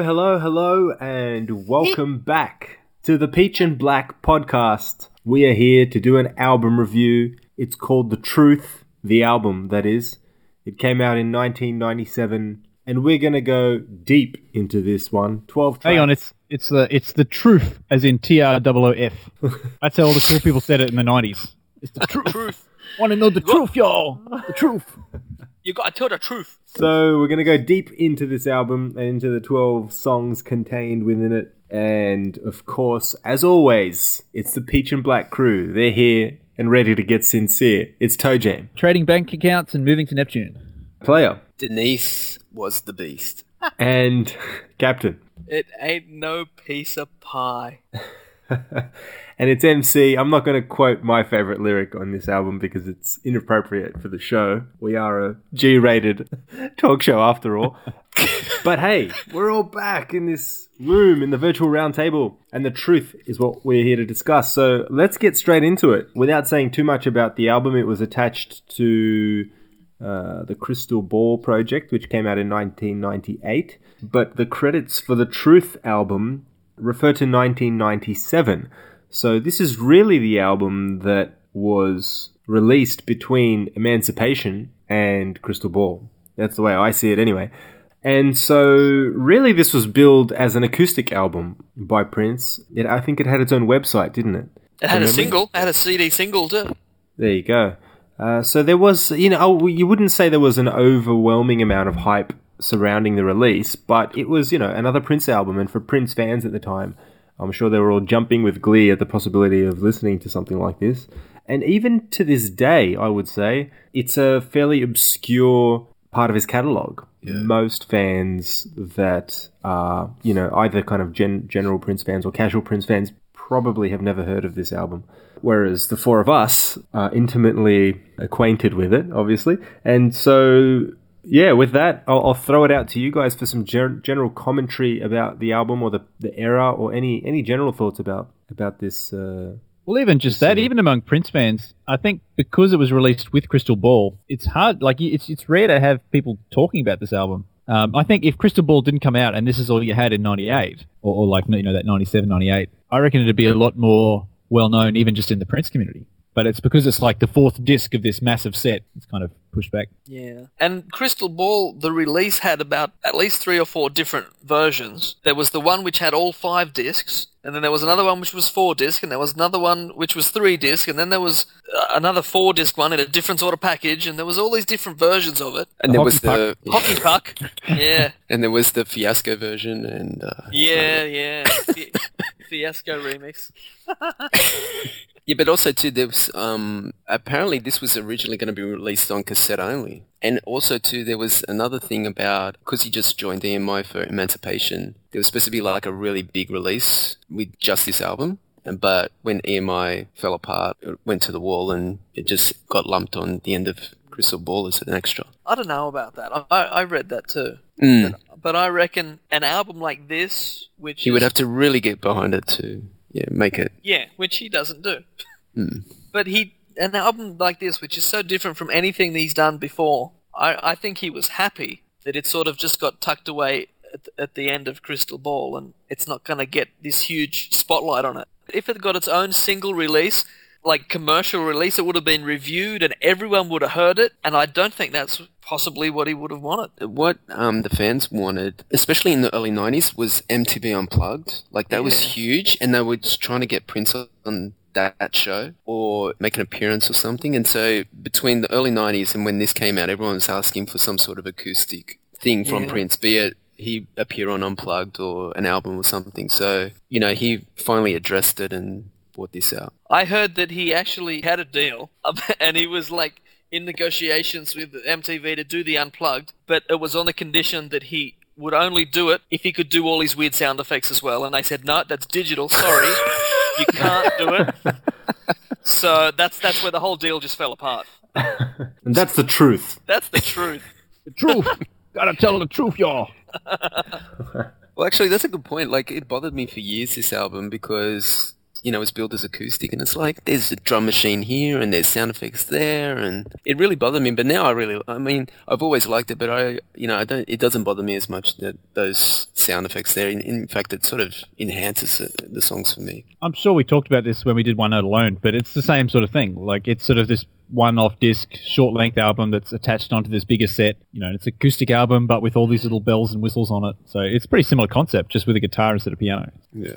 Hello, hello, hello, and welcome back to the Peach and Black podcast. We are here to do an album review. It's called The Truth, the album, that is. It came out in 1997, and we're going to go deep into this one. 12 tracks. Hang on, it's it's the it's the truth, as in T R O O F. That's how all the cool people said it in the nineties. It's the truth. truth. Want to know the truth, y'all? The truth. You gotta tell the truth. So we're going to go deep into this album and into the 12 songs contained within it. And of course, as always, it's the Peach and Black crew. They're here and ready to get sincere. It's Toe Jam. Trading bank accounts and moving to Neptune. Player. Denise was the beast. and Captain. It ain't no piece of pie. and it's MC. I'm not going to quote my favorite lyric on this album because it's inappropriate for the show. We are a G rated talk show after all. but hey, we're all back in this room in the virtual round table, and the truth is what we're here to discuss. So let's get straight into it. Without saying too much about the album, it was attached to uh, the Crystal Ball project, which came out in 1998. But the credits for the Truth album refer to 1997. So this is really the album that was released between Emancipation and Crystal Ball. That's the way I see it anyway. And so, really, this was billed as an acoustic album by Prince. It, I think it had its own website, didn't it? It had a single. It had a CD single too. There you go. Uh, so there was, you know, oh, you wouldn't say there was an overwhelming amount of hype surrounding the release, but it was, you know, another Prince album, and for Prince fans at the time, I'm sure they were all jumping with glee at the possibility of listening to something like this. And even to this day, I would say it's a fairly obscure part of his catalog. Most fans that are, you know, either kind of gen- general Prince fans or casual Prince fans probably have never heard of this album. Whereas the four of us are intimately acquainted with it, obviously. And so, yeah, with that, I'll, I'll throw it out to you guys for some ger- general commentary about the album or the, the era or any, any general thoughts about, about this. Uh, Well, even just that, even among Prince fans, I think because it was released with Crystal Ball, it's hard. Like it's it's rare to have people talking about this album. Um, I think if Crystal Ball didn't come out and this is all you had in '98, or, or like you know that '97, '98, I reckon it'd be a lot more well known, even just in the Prince community. But it's because it's like the fourth disc of this massive set. It's kind of pushed back. Yeah. And Crystal Ball, the release had about at least three or four different versions. There was the one which had all five discs, and then there was another one which was four disc, and there was another one which was three disc, and then there was uh, another four disc one in a different sort of package, and there was all these different versions of it. And there Hockey was the Hockey puck. Yeah. and there was the fiasco version and uh, Yeah, yeah. Fi- Fiasco remix. yeah, but also too there was um apparently this was originally going to be released on cassette only, and also too there was another thing about because he just joined EMI for Emancipation, there was supposed to be like a really big release with just this album. And But when EMI fell apart, it went to the wall and it just got lumped on the end of Crystal Ball as an extra. I don't know about that. I, I read that too. Mm. But I reckon an album like this, which He would have to really get behind it to yeah make it. yeah, which he doesn't do. Mm. But he an album like this, which is so different from anything that he's done before. I I think he was happy that it sort of just got tucked away at, at the end of Crystal Ball, and it's not going to get this huge spotlight on it. If it got its own single release. Like commercial release, it would have been reviewed and everyone would have heard it. And I don't think that's possibly what he would have wanted. What um, the fans wanted, especially in the early '90s, was MTV Unplugged. Like that was huge, and they were just trying to get Prince on that show or make an appearance or something. And so between the early '90s and when this came out, everyone was asking for some sort of acoustic thing from Yeah. Prince, be it he appear on Unplugged or an album or something. So you know, he finally addressed it and brought this out. I heard that he actually had a deal, and he was like in negotiations with MTV to do the unplugged, but it was on the condition that he would only do it if he could do all his weird sound effects as well. And they said, "No, that's digital. Sorry, you can't do it." So that's that's where the whole deal just fell apart. And that's the truth. That's the truth. The truth. Gotta tell the truth, y'all. Well, actually, that's a good point. Like, it bothered me for years, this album, because, you know, it's billed as acoustic, and it's like, there's a drum machine here, and there's sound effects there, and it really bothered me. But now I really, I mean, I've always liked it, but I, you know, I don't, it doesn't bother me as much that those sound effects there. In, in fact, it sort of enhances the, the songs for me. I'm sure we talked about this when we did One Note Alone, but it's the same sort of thing. Like it's sort of this one-off disc, short-length album that's attached onto this bigger set. You know, it's an acoustic album, but with all these little bells and whistles on it. So it's a pretty similar concept, just with a guitar instead of piano. Yeah.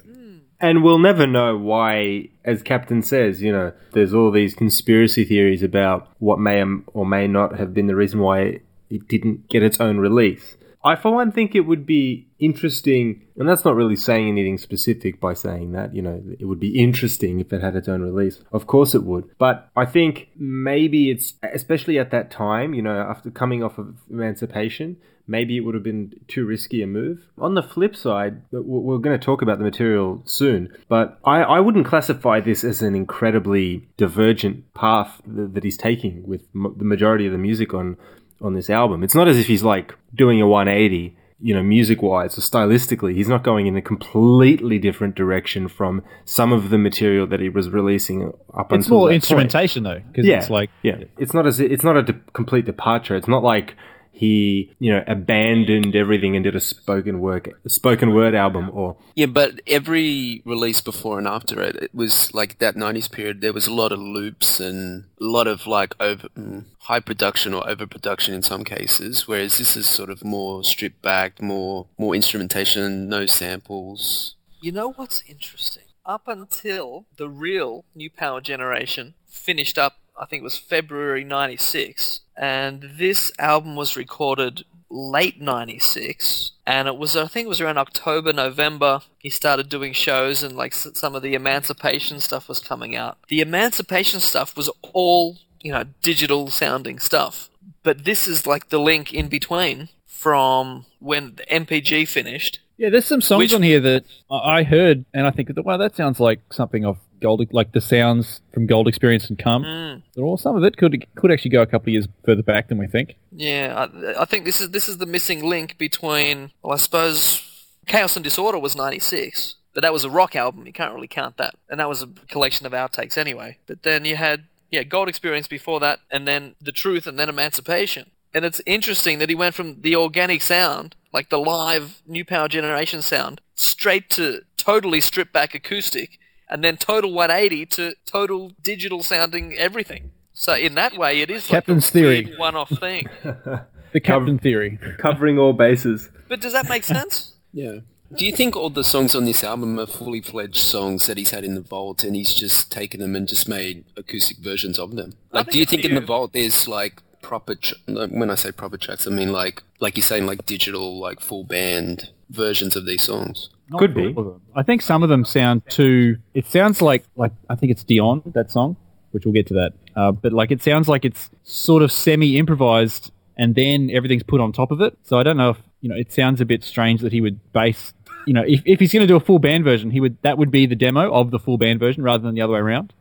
And we'll never know why, as Captain says, you know, there's all these conspiracy theories about what may or may not have been the reason why it didn't get its own release. I, for one, think it would be interesting, and that's not really saying anything specific by saying that, you know, it would be interesting if it had its own release. Of course it would. But I think maybe it's, especially at that time, you know, after coming off of emancipation, maybe it would have been too risky a move. On the flip side, we're going to talk about the material soon, but I, I wouldn't classify this as an incredibly divergent path that, that he's taking with the majority of the music on on this album. It's not as if he's like doing a 180, you know, music wise or stylistically. He's not going in a completely different direction from some of the material that he was releasing up It's until more that point. instrumentation though, because Yeah, it's like yeah, it's not as it's not a de- complete departure. It's not like he you know abandoned everything and did a spoken work a spoken word album or Yeah, but every release before and after it, it was like that 90s period, there was a lot of loops and a lot of like over mm, high production or overproduction in some cases, whereas this is sort of more stripped back, more more instrumentation, no samples. You know what's interesting? Up until the real New Power Generation finished up, I think it was February 96, and this album was recorded late 96 and it was i think it was around october november he started doing shows and like some of the emancipation stuff was coming out. The emancipation stuff was all you know digital sounding stuff. But this is like the link in between from when the mpg finished. Yeah, there's some songs Which- on here that I I heard, and I think, wow, that sounds like something off Gold, like the sounds from Gold Experience and Come. Mm. Or some of it could could actually go a couple of years further back than we think. Yeah, I, I think this is this is the missing link between. Well, I suppose Chaos and Disorder was '96, but that was a rock album. You can't really count that, and that was a collection of outtakes anyway. But then you had yeah, Gold Experience before that, and then The Truth, and then Emancipation. And it's interesting that he went from the organic sound, like the live New Power Generation sound, straight to totally stripped back acoustic, and then total 180 to total digital sounding everything. So in that way, it is Captain's like a weird theory. one-off thing. The Captain Theory. covering all bases. But does that make sense? Yeah. Do you think all the songs on this album are fully fledged songs that he's had in the vault and he's just taken them and just made acoustic versions of them? Like, think do you think in the vault there's like proper, tr- when I say proper tracks, I mean like, like you're saying like digital, like full band versions of these songs? Not Could be. of them. I think some of them sound too. It sounds like like I think it's Dion that song, which we'll get to that. Uh, but like it sounds like it's sort of semi improvised, and then everything's put on top of it. So I don't know if you know. It sounds a bit strange that he would base. You know, if, if he's going to do a full band version, he would that would be the demo of the full band version rather than the other way around.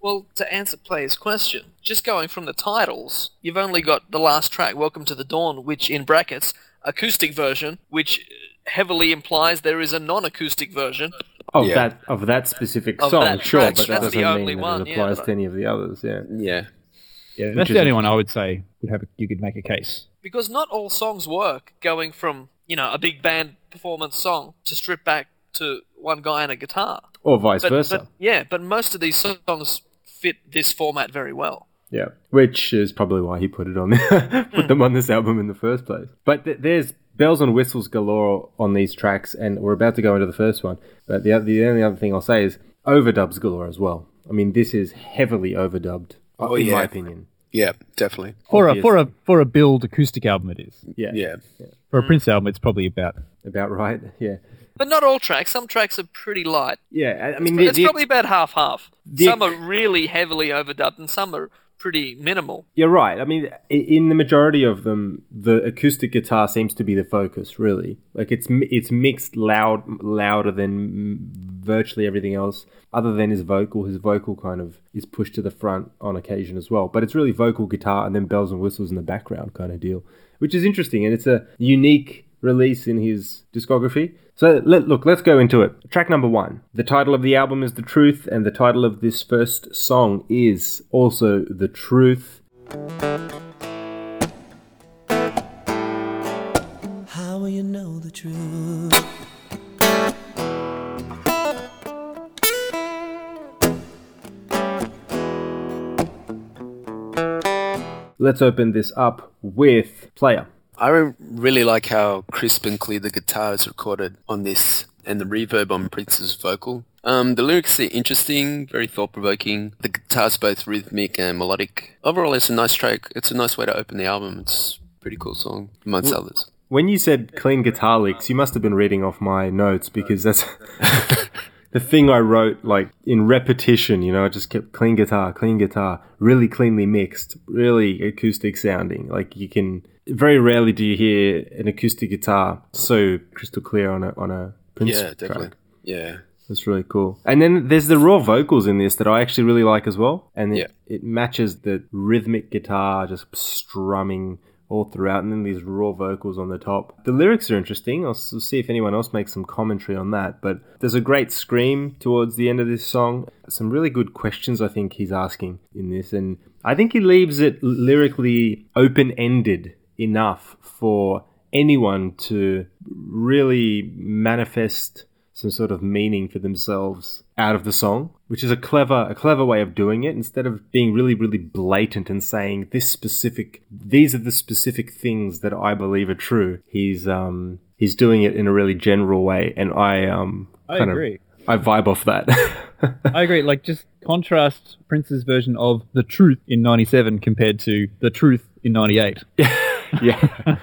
Well, to answer player's question, just going from the titles, you've only got the last track, Welcome to the Dawn, which in brackets, acoustic version, which heavily implies there is a non-acoustic version. Of Yeah. that of that specific Of song, that sure, track, but that that's doesn't only mean one, that it yeah, applies but- to any of the others. Yeah, Yeah. Yeah, that's the only one I would say would have. A, you could make a case. Because not all songs work going from, you know, a big band performance song to strip back to one guy and a guitar. or vice But, versa. but yeah, but most of these songs fit this format very well. Yeah, which is probably why he put it on, put hmm. them on this album in the first place. But th- there's bells and whistles galore on these tracks, and we're about to go into the first one. But the the only other thing I'll say is overdubs galore as well. I mean, this is heavily overdubbed, Oh, in my opinion. Yeah, definitely. For a for a for a build acoustic album, it is. Yeah, Yeah. For a Prince album, it's probably about about right. Yeah. But not all tracks. Some tracks are pretty light. Yeah, I- I mean, the, it's the- probably about half half. Some are really heavily overdubbed, and some are pretty minimal. You're right. I mean, in the majority of them, the acoustic guitar seems to be the focus. Really, like it's it's mixed loud, louder than virtually everything else, other than his vocal. His vocal kind of is pushed to the front on occasion as well, but it's really vocal guitar and then bells and whistles in the background kind of deal, which is interesting and it's a unique release in his discography. So let, look, let's go into it. Track number one. The title of the album is The Truth, and the title of this first song is also The Truth. How will you know the truth? Let's open this up with Player. I really like how crisp and clear the guitar is recorded on this and the reverb on Prince's vocal. Um, the lyrics are interesting, very thought-provoking. The guitar's both rhythmic and melodic. Overall, it's a nice track. It's a nice way to open the album. It's a pretty cool song, amongst others. When you said clean guitar licks, you must have been reading off my notes because that's the thing I wrote like in repetition. You know, I just kept clean guitar, clean guitar, really cleanly mixed, really acoustic sounding. Like you can very rarely do you hear an acoustic guitar so crystal clear on a on a Prince Yeah, track. definitely. Yeah. That's really cool. And then there's the raw vocals in this that I actually really like as well. And it, Yeah. it matches the rhythmic guitar just strumming all throughout, and then these raw vocals on the top. The lyrics are interesting. I'll see if anyone else makes some commentary on that. But there's a great scream towards the end of this song. Some really good questions I think he's asking in this. And I think he leaves it lyrically open ended enough for anyone to really manifest some sort of meaning for themselves out of the song, which is a clever a clever way of doing it instead of being really really blatant and saying this specific these are the specific things that I believe are true. He's um he's doing it in a really general way and I um I agree. of I vibe off that. I agree. Like, just contrast Prince's version of The Truth in 97 compared to The Truth in 98. yeah.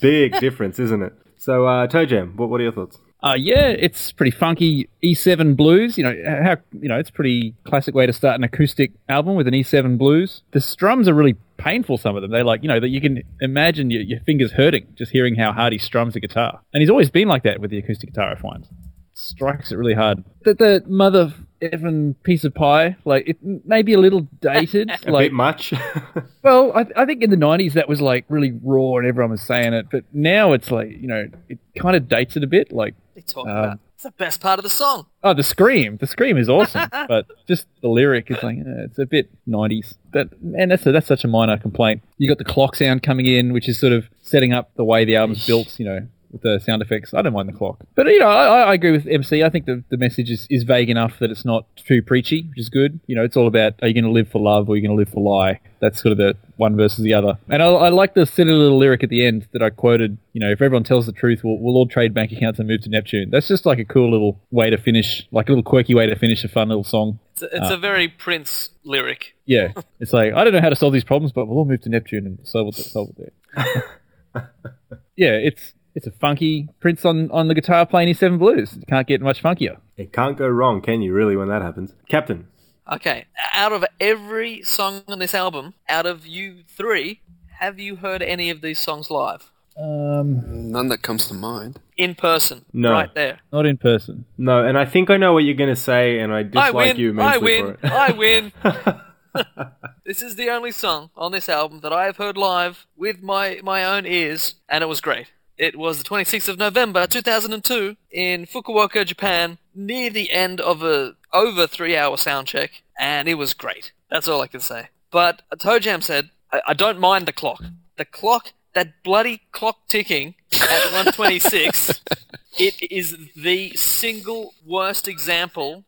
Big difference, isn't it? So uh Toe Jam, what what are your thoughts? Uh, yeah, it's pretty funky E7 blues. You know how you know it's pretty classic way to start an acoustic album with an E7 blues. The strums are really painful. Some of them they're like you know that you can imagine your, your fingers hurting just hearing how hard he strums the guitar. And he's always been like that with the acoustic guitar. I find strikes it really hard. The, the mother effing piece of pie, like it may be a little dated. A like bit much. well, I, I think in the '90s that was like really raw and everyone was saying it, but now it's like you know it kind of dates it a bit. Like They talk Um, about. It's the best part of the song. Oh, the scream! The scream is awesome, but just the lyric is like it's a bit '90s. That and that's a, that's such a minor complaint. You got the clock sound coming in, which is sort of setting up the way the album's built. You know, with the sound effects. I don't mind the clock, but you know, I, I agree with MC. I think the, the message is, is vague enough that it's not too preachy, which is good. You know, it's all about are you going to live for love or are you going to live for lie? That's sort of the one versus the other. And I, I like the silly little lyric at the end that I quoted. You know, if everyone tells the truth, we'll, we'll all trade bank accounts and move to Neptune. That's just like a cool little way to finish, like a little quirky way to finish a fun little song. It's a, it's a uh, very Prince lyric. Yeah, it's like I don't know how to solve these problems, but we'll all move to Neptune and solve it. Solve it there. yeah, it's it's a funky Prince on on the guitar playing his seven blues. It can't get much funkier. it can't go wrong, can you, really, when that happens? Captain. Okay, out of every song on this album, out of you three, have you heard any of these songs live? Um, None that comes to mind. In person? No. Right there. not in person. No, and I think I know what you're going to say, and I dislike I dislike win! you I win! for it. I win! this is the only song on this album that I have heard live with my, my own ears, and it was great. It was the 26th of November 2002 in Fukuoka, Japan, near the end of a over three hour sound check, and it was great. That's all I can say. But Toe Jam said, I, I don't mind the clock. The clock, that bloody clock ticking at 126, it is the single worst example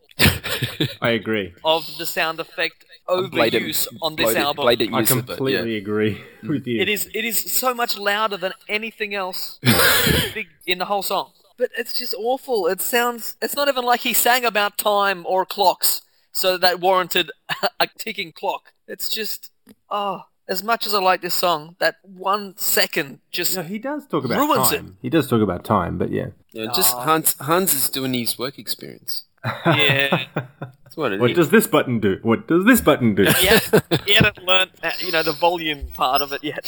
I agree. of the sound effect Blatant- overuse on this blatant- album. blatant I use of it, completely yeah. agree mm. with you. It is it is so much louder than anything else in the whole song. But it's just awful. It sounds it's not even like he sang about time or clocks, so that warranted a ticking clock. It's just oh as much as I like this song, that one second just No, he does talk about Ruins time. He does talk about time, but yeah. You know, just Hans, Hans is doing his work experience. Yeah. That's what it What is. does this button do? What does this button do? Yeah, hadn't, he hadn't learnt, uh, you know, the volume part of it yet.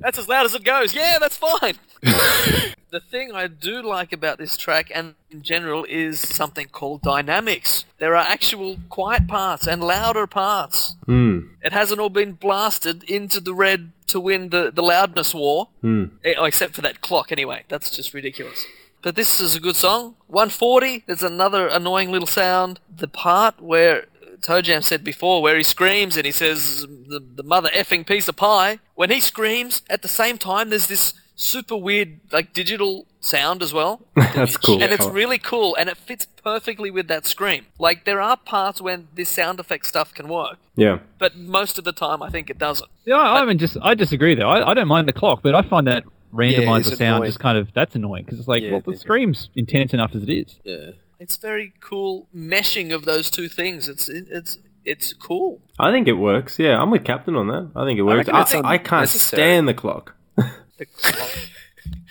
that's as loud as it goes. Yeah, that's fine. the thing I do like about this track and in general is something called dynamics. There are actual quiet parts and louder parts. Hmm. It hasn't all been blasted into the red to win the, the loudness war. Oh, except for that clock, anyway. That's just ridiculous. But this is a good song. 140, there's another annoying little sound. The part where Toe Jam said before, where he screams and he says, the, the mother effing piece of pie. When he screams, at the same time, there's this super weird, like, digital sound as well. That's cool. And it's really cool, and it fits perfectly with that scream. Like, there are parts when this sound effect stuff can work, yeah. but most of the time, I think it doesn't. Yeah, I, I mean, just I disagree though. I, I don't mind the clock, but I find that randomizer the sound annoying. just kind of that's annoying because it's like, Yeah, well, the it- scream's intense enough as it is. Yeah. It's very cool meshing of those two things. It's it's it's cool. I think it works. Yeah, I'm with Captain on that. I think it works. reckon I, it's I, can't stand the clock. The, clock.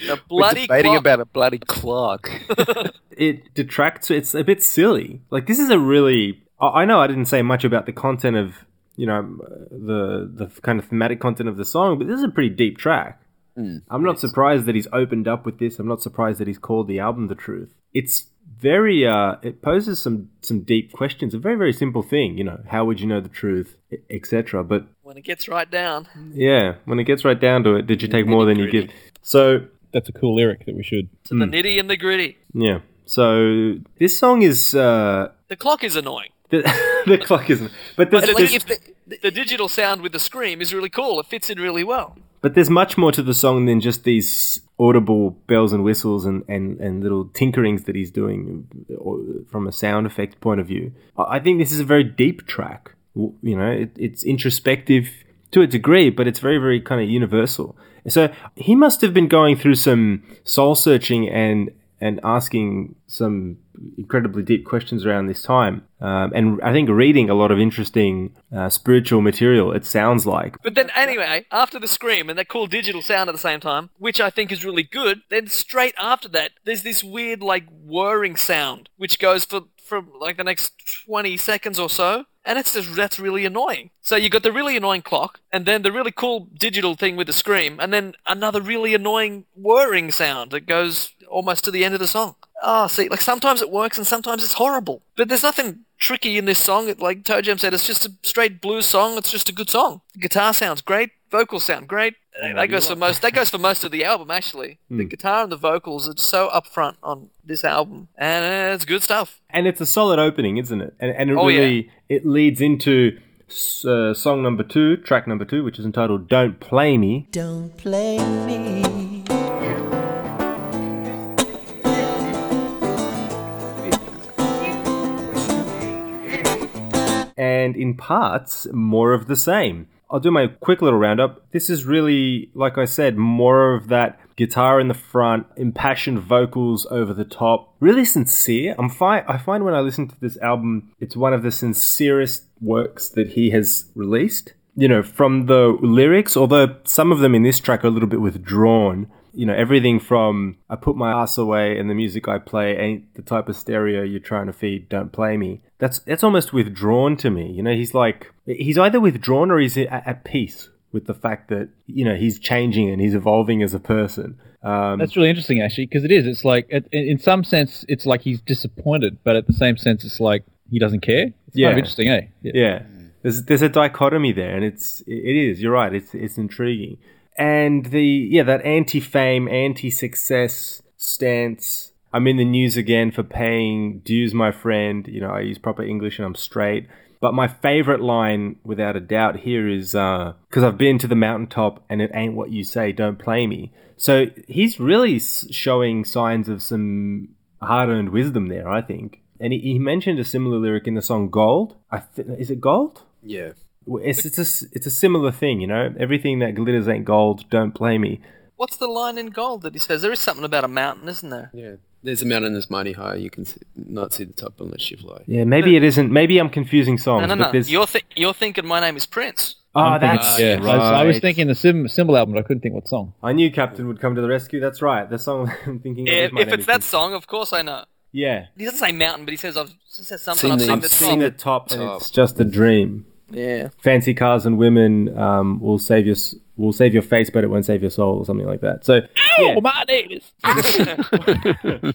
the We're debating clock. about a bloody clock. it detracts. It's a bit silly. Like this is a really. I I know I didn't say much about the content of you know uh, the the kind of thematic content of the song, but this is a pretty deep track. I'm not surprised that he's opened up with this. I'm not surprised that he's called the album "The Truth." It's very. Uh, it poses some some deep questions. A very very simple thing. You know, how would you know the truth, etc. But when it gets right down. yeah, when it gets right down to it, did you take more than you give? So That's a cool lyric that we should. To the nitty and the gritty. yeah. So this song is. Uh, The clock is annoying. the, the clock isn't. But there's, But there's- if the, the digital sound with the scream is really cool. It fits in really well. But there's much more to the song than just these audible bells and whistles and, and, and little tinkerings that he's doing uh, from a sound effect point of view. I I think this is a very deep track. You know, it, it's introspective to a degree, but it's very, very kind of universal. So he must have been going through some soul searching and and asking some incredibly deep questions around this time. Um, and I think reading a lot of interesting uh, spiritual material, it sounds like. But then, anyway, after the scream and that cool digital sound at the same time, which I think is really good, then straight after that, there's this weird, like, whirring sound, which goes for, for like, the next 20 seconds or so. And it's just, that's really annoying. So you got the really annoying clock, and then the really cool digital thing with the scream, and then another really annoying whirring sound that goes almost to the end of the song. Oh, see, like sometimes it works and sometimes it's horrible. But there's nothing tricky in this song. Like Toe Jam said, it's just a straight blues song. It's just a good song. The guitar sounds great. Vocals sound great. That goes for most. That goes for most of the album, actually. The guitar and the vocals are so upfront on this album, and uh, it's good stuff. and it's a solid opening, isn't it? And, and it Oh, really it leads into uh, song number two, track number two, which is entitled "Don't Play Me." Don't play me. and in parts, more of the same. I'll do my quick little roundup. This is really, like I said, more of that guitar in the front, impassioned vocals over the top, really sincere. I'm fi- I find when I listen to this album, it's one of the sincerest works that he has released. You know, from the lyrics, although some of them in this track are a little bit withdrawn, you know, everything from I put my ass away and the music I play ain't the type of stereo you're trying to feed, don't play me. That's that's almost withdrawn to me. You know, he's like he's either withdrawn or he's at, at peace with the fact that you know he's changing and he's evolving as a person. Um, That's really interesting, actually, because it is. It's like, it, in some sense, it's like he's disappointed, but at the same sense, it's like he doesn't care. It's Yeah. kind of interesting, eh? yeah, there's there's a dichotomy there, and it's it is. You're right. It's it's intriguing, and the yeah that anti-fame, anti-success stance. I'm in the news again for paying dues, my friend. You know, I use proper English and I'm straight. But my favorite line, without a doubt, here is uh, because I've been to the mountaintop and it ain't what you say, don't play me. So he's really showing signs of some hard earned wisdom there, I think. And he, he mentioned a similar lyric in the song Gold. I th- is it Gold? Yeah. Well, It's, it's, a, s- it's a similar thing, you know? Everything that glitters ain't gold, don't play me. What's the line in gold that he says? There is something about a mountain, isn't there? Yeah. There's a mountain that's mighty high. You can see, not see the top unless you fly. Yeah, maybe it isn't. Maybe I'm confusing songs. No, no, no. there's- You're th- you're thinking my name is Prince. Oh, I'm thinking- that's yeah. I was, I was thinking the sim, symbol album, but I couldn't think what song. I knew Captain would come to the rescue. That's right. The song I'm thinking of. is If, My if Name it's is that Prince. song, of course I know. Yeah. He doesn't say mountain, but he says I've he says something. Seen I've the- seen the Seen the top, and Top. it's just a dream. Yeah. Fancy cars and women um, will save your s- will save your face, but it won't save your soul, or something like that. So, yeah. Oh, my name is.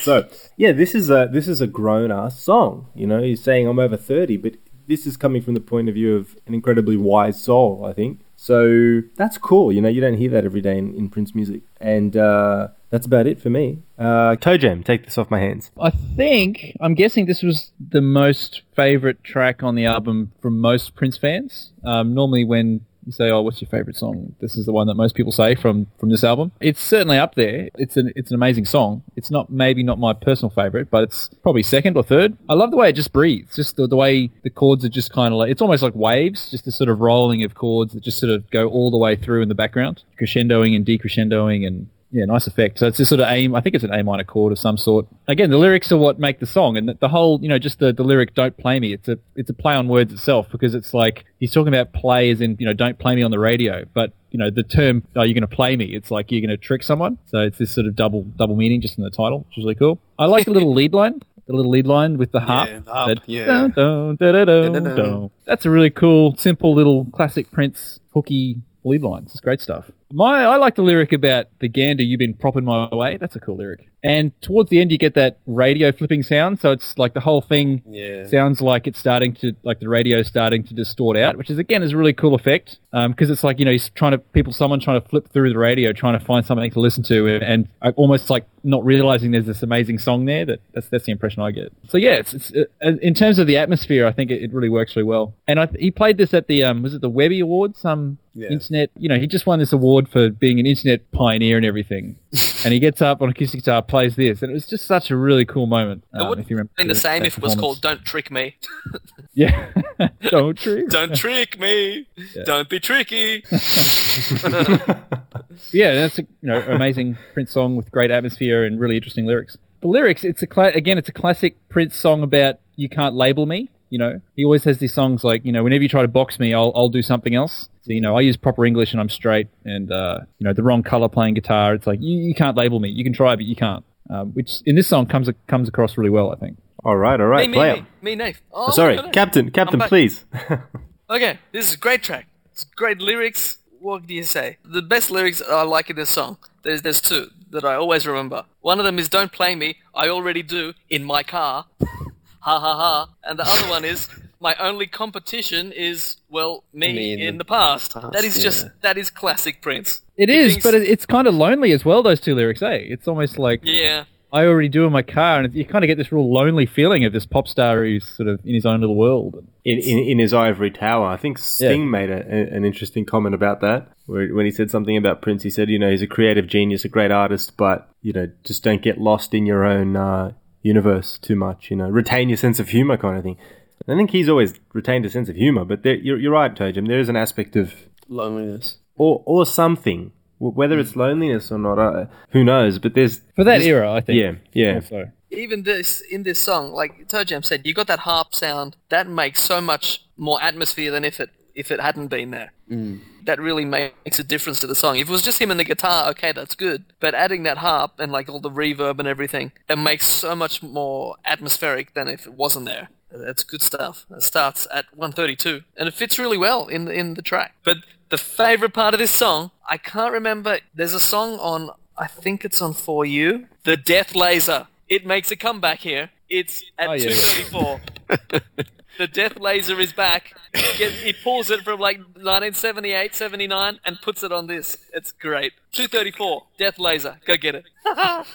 So yeah, this is a this is a grown ass song. You know, he's saying I'm over thirty, but this is coming from the point of view of an incredibly wise soul. I think so. That's cool. You know, you don't hear that every day in, in Prince music, and uh, that's about it for me. Uh, Toe take this off my hands. I think I'm guessing this was the most favorite track on the album from most Prince fans. Um, normally, when you say, "Oh, what's your favorite song?" This is the one that most people say from from this album. It's certainly up there. It's an it's an amazing song. It's not maybe not my personal favorite, but it's probably second or third. I love the way it just breathes. Just the, the way the chords are just kind of like it's almost like waves. Just the sort of rolling of chords that just sort of go all the way through in the background, crescendoing and decrescendoing and yeah, nice effect. So it's this sort of aim. I think it's an A minor chord of some sort. Again, the lyrics are what make the song, and the, the whole, you know, just the, the lyric "Don't play me." It's a it's a play on words itself because it's like he's talking about play as in you know don't play me on the radio, but you know the term "Are you going to play me?" It's like you're going to trick someone. So it's this sort of double double meaning just in the title, which is really cool. I like the little lead line. The little lead line with the harp. Yeah, the harp, That yeah. dun, dun, dun, dun, dun, Dun, dun, dun. That's a really cool, simple little classic Prince hooky lead lines. It's great stuff. My, I like the lyric about the gander you've been propping my way. That's a cool lyric. And towards the end, you get that radio flipping sound. So it's like the whole thing Yeah. sounds like it's starting to, like the radio starting to distort out, which is again is a really cool effect. Because it's like you know he's trying to people, someone trying to flip through the radio, trying to find something to listen to, and, and almost like not realizing there's this amazing song there. That that's that's the impression I get. So yeah, it's, it's uh, in terms of the atmosphere, I think it, it really works really well. And I, he played this at the um was it the Webby Awards? Um, Yeah. internet. You know, he just won this award for being an internet pioneer and everything. and he gets up on acoustic guitar, plays this, and it was just such a really cool moment. It um, would if you remember have been the same if it was called "Don't Trick Me." Yeah. Don't trick. Don't trick me. Don't be tricky. Yeah, that's a you know amazing Prince song with great atmosphere and really interesting lyrics. The lyrics, it's a cla- again, it's a classic Prince song about you can't label me. You know, he always has these songs like you know whenever you try to box me, I'll I'll do something else. So you know, I use proper English and I'm straight, and uh, you know the wrong color playing guitar. It's like you, you can't label me. You can try, but you can't. Um, which in this song comes comes across really well, I think. All right, all right, me, right, me, play me, it. me, Nate. Oh, Sorry, no, no. Captain, Captain, please. Okay, this is a great track. It's great lyrics. What do you say? The best lyrics I like in this song. There's there's two that I always remember. One of them is "Don't play me, I already do in my car." ha ha ha. And the other one is my only competition is well me, Me in in, the the past. past, that is yeah. just that is classic Prince. It He is, thinks- but it's kind of lonely as well. Those two lyrics, eh? It's almost like yeah. I already do in my car, and you kind of get this real lonely feeling of this pop star who's sort of in his own little world. in, in, in his ivory tower. I think Sting made a, a- an interesting comment about that, where when he said something about Prince, he said, you know, he's a creative genius, a great artist, but you know, just don't get lost in your own uh, universe too much. You know, retain your sense of humor, kind of thing. I think he's always retained a sense of humor, but there, you're, you're right, Toe Jam. There is an aspect of Loneliness. or or something, whether it's loneliness or not, uh, who knows? But there's For that there's- era, I think. Yeah, yeah. Also. even this in this song, like Toe said, you got that harp sound that makes so much more atmosphere than if it if it hadn't been there. Mm. That really makes a difference to the song. If it was just him and the guitar, okay, that's good. But adding that harp and like all the reverb and everything, it makes so much more atmospheric than if it wasn't there. That's good stuff. It starts at 132, and it fits really well in the, in the track. But the favorite part of this song, I can't remember. There's a song on, I think it's on For You, the Death Laser. It makes a comeback here. It's at Oh, yeah. 234. the Death Laser is back. He, he pulls it from like 1978, 79, and puts it on this. It's great. 234, Death Laser. Go get it.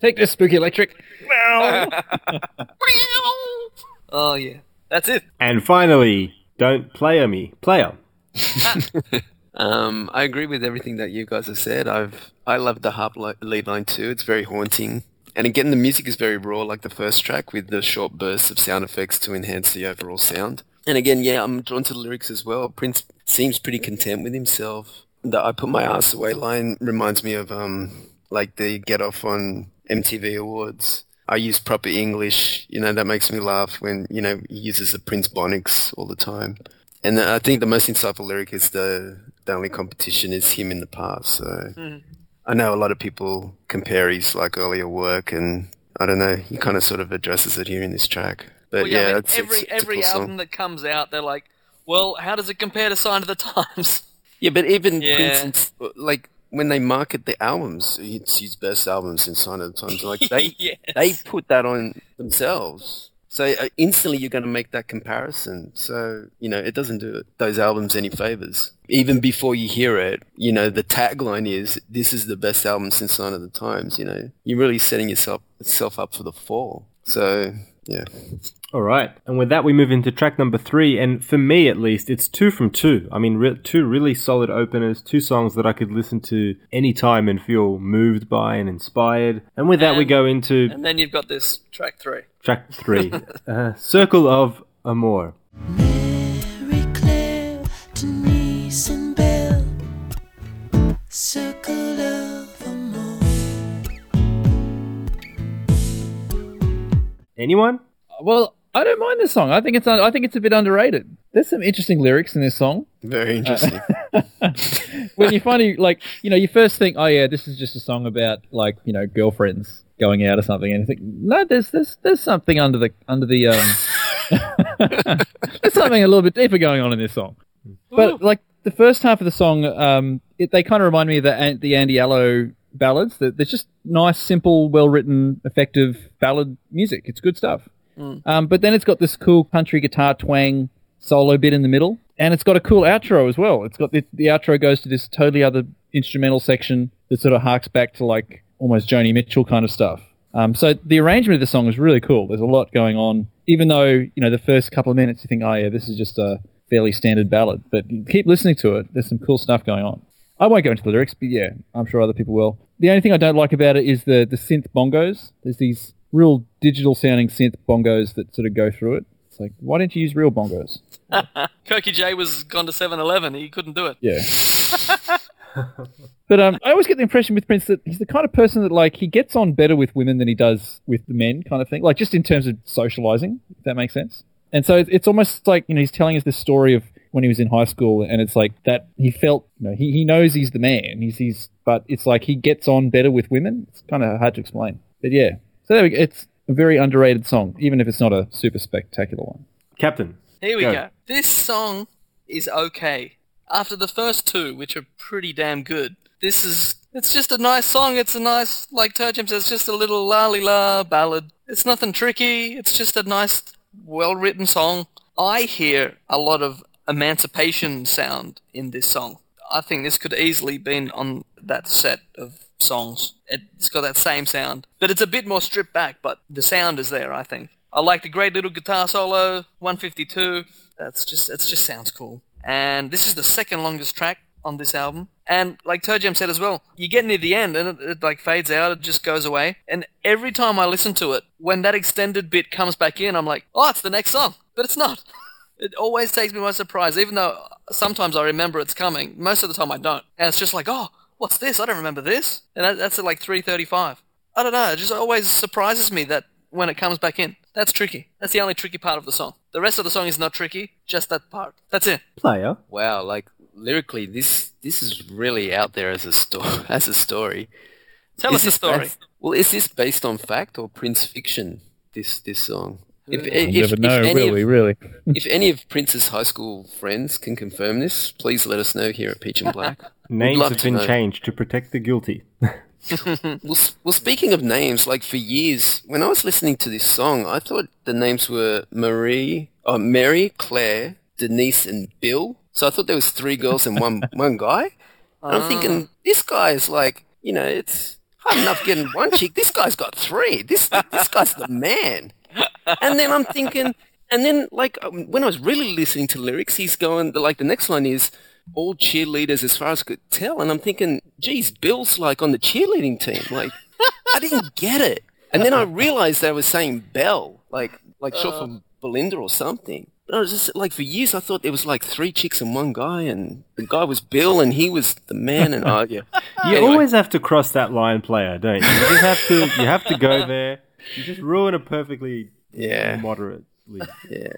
Take this, Spooky Electric. Oh yeah, that's it. And finally, don't player me, player. Um, I agree with everything that you guys have said. I've I love the harp li- lead line too. It's very haunting, and again, the music is very raw, like the first track, with the short bursts of sound effects to enhance the overall sound. And again, yeah, I'm drawn to the lyrics as well. Prince seems pretty content with himself. The "I put my ass away" line reminds me of um, like the Get Off on MTV Awards. I use proper English, you know, that makes me laugh when, you know, he uses the Prince Bonics all the time. And I think the most insightful lyric is the the only competition is him in the past. So hmm. I know a lot of people compare his like earlier work, and I don't know. He kind of sort of addresses it here in this track. But Well, yeah, I mean, it's, every it's, every cool album song. that comes out, they're like, well, how does it compare to Sign of the Times? Yeah, but even Yeah. instance, like when they market the albums, it's his best albums since Sign of the Times. Like they Yes. they put that on themselves. So uh, instantly you're going to make that comparison. So you know it doesn't do those albums any favors. Even before you hear it, you know the tagline is "This is the best album since Sign of the Times." You know you're really setting yourself yourself up for the fall. So yeah, All right. And with that, we move into track number three. And for me, at least, it's two from two. I mean, re- two really solid openers, two songs that I could listen to anytime and feel moved by and inspired. And with that, we go into And then you've got this track three. track three uh, Circle of Amour. Mary Claire, Denise, and Belle. Circle of Amour. Anyone? Well, I don't mind this song. I think it's un- I think it's a bit underrated. There's some interesting lyrics in this song. very interesting. when you finally like, you know, you first think, oh yeah, this is just a song about like, you know, girlfriends going out or something, and you think, no, there's there's there's something under the under the um, there's something a little bit deeper going on in this song. But like the first half of the song, um, it, they kind of remind me of the the Andy Allo ballads. That there's just nice, simple, well written, effective ballad music. It's good stuff. Um, but then it's got this cool country guitar twang solo bit in the middle, and it's got a cool outro as well. It's got the, the outro goes to this totally other instrumental section that sort of harks back to like almost Joni Mitchell kind of stuff. Um, so the arrangement of the song is really cool. There's a lot going on, even though you know the first couple of minutes you think, oh yeah, this is just a fairly standard ballad. But you keep listening to it. There's some cool stuff going on. I won't go into the lyrics, but yeah, I'm sure other people will. The only thing I don't like about it is the the synth bongos. There's these real digital sounding synth bongos that sort of go through it. It's like, why don't you use real bongos? Koki J was gone to 7-Eleven. He couldn't do it. Yeah. but um, I always get the impression with Prince that he's the kind of person that like he gets on better with women than he does with the men, kind of thing. Like just in terms of socializing, if that makes sense. And so it's, it's almost like you know he's telling us this story of when he was in high school, and it's like that he felt you know he, he knows he's the man. He's he's but it's like he gets on better with women. It's kind of hard to explain. But yeah, so there we go. It's a very underrated song, even if it's not a super spectacular one. Captain. Here we Go. go. This song is okay. After the first two, which are pretty damn good, this is it's just a nice song. It's a nice, like Toe Jam says, just a little la li la ballad. It's nothing tricky. It's just a nice, well written song. I hear a lot of emancipation sound in this song. I think this could easily been on that set of songs. It's got that same sound, but it's a bit more stripped back. But the sound is there. I think. I like the great little guitar solo, 152. That's just it just sounds cool. And this is the second longest track on this album. And like Toe Jam said as well, you get near the end and it, it like fades out, it just goes away. And every time I listen to it, when that extended bit comes back in, I'm like, oh, it's the next song. But it's not. It always takes me by surprise, even though sometimes I remember it's coming. Most of the time I don't. And it's just like, oh, what's this? I don't remember this. And that, that's at like 3.35. I don't know. It just always surprises me that when it comes back in. That's tricky. That's the only tricky part of the song. The rest of the song is not tricky, just that part. That's it. Player. Wow, like lyrically, this this is really out there as a story. As a story. Tell Is us the this story. bas- well, is this based on fact or Prince fiction? This this song. Hmm. If, You if, never know, if any really, of, really. if any of Prince's high school friends can confirm this, please let us know here at Peach and Black. Names have been know. changed to protect the guilty. Well, well, speaking of names, like for years, when I was listening to this song, I thought the names were Marie, oh, Mary, Claire, Denise, and Bill. So I thought there was three girls and one one guy. And I'm thinking, this guy is like, you know, it's hard enough getting one chick. This guy's got three. This this guy's the man. And then I'm thinking, and then like um, when I was really listening to lyrics, he's going like the next line is all cheerleaders as far as I could tell, and I'm thinking, geez, Bill's like on the cheerleading team. Like I didn't get it, and then I realized they were saying Belle, like like short for Belinda or something. But I was just like for years I thought there was like three chicks and one guy, and the guy was Bill, and he was the man, and I yeah. You Anyway. always have to cross that line, player, don't you? You just have to. You have to go there. You just ruin a perfectly Yeah. moderately. Yeah.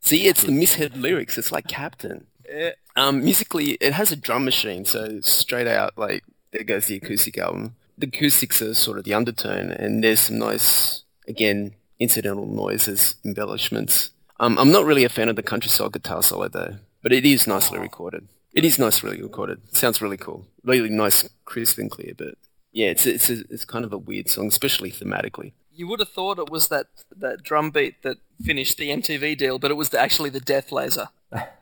See, it's the misheard lyrics. It's like Captain. Um, musically, it has a drum machine, so straight out, like, there goes the acoustic album. The acoustics are sort of the undertone, and there's some nice, again, incidental noises, embellishments. Um, I'm not really a fan of the countryside guitar solo, though, but it is nicely recorded. It is nicely recorded. sounds really cool. Really nice, crisp and clear, but yeah, it's, it's, it's kind of a weird song, especially thematically. You would have thought it was that, that drum beat that finished the MTV deal, but it was the, actually the Death Laser.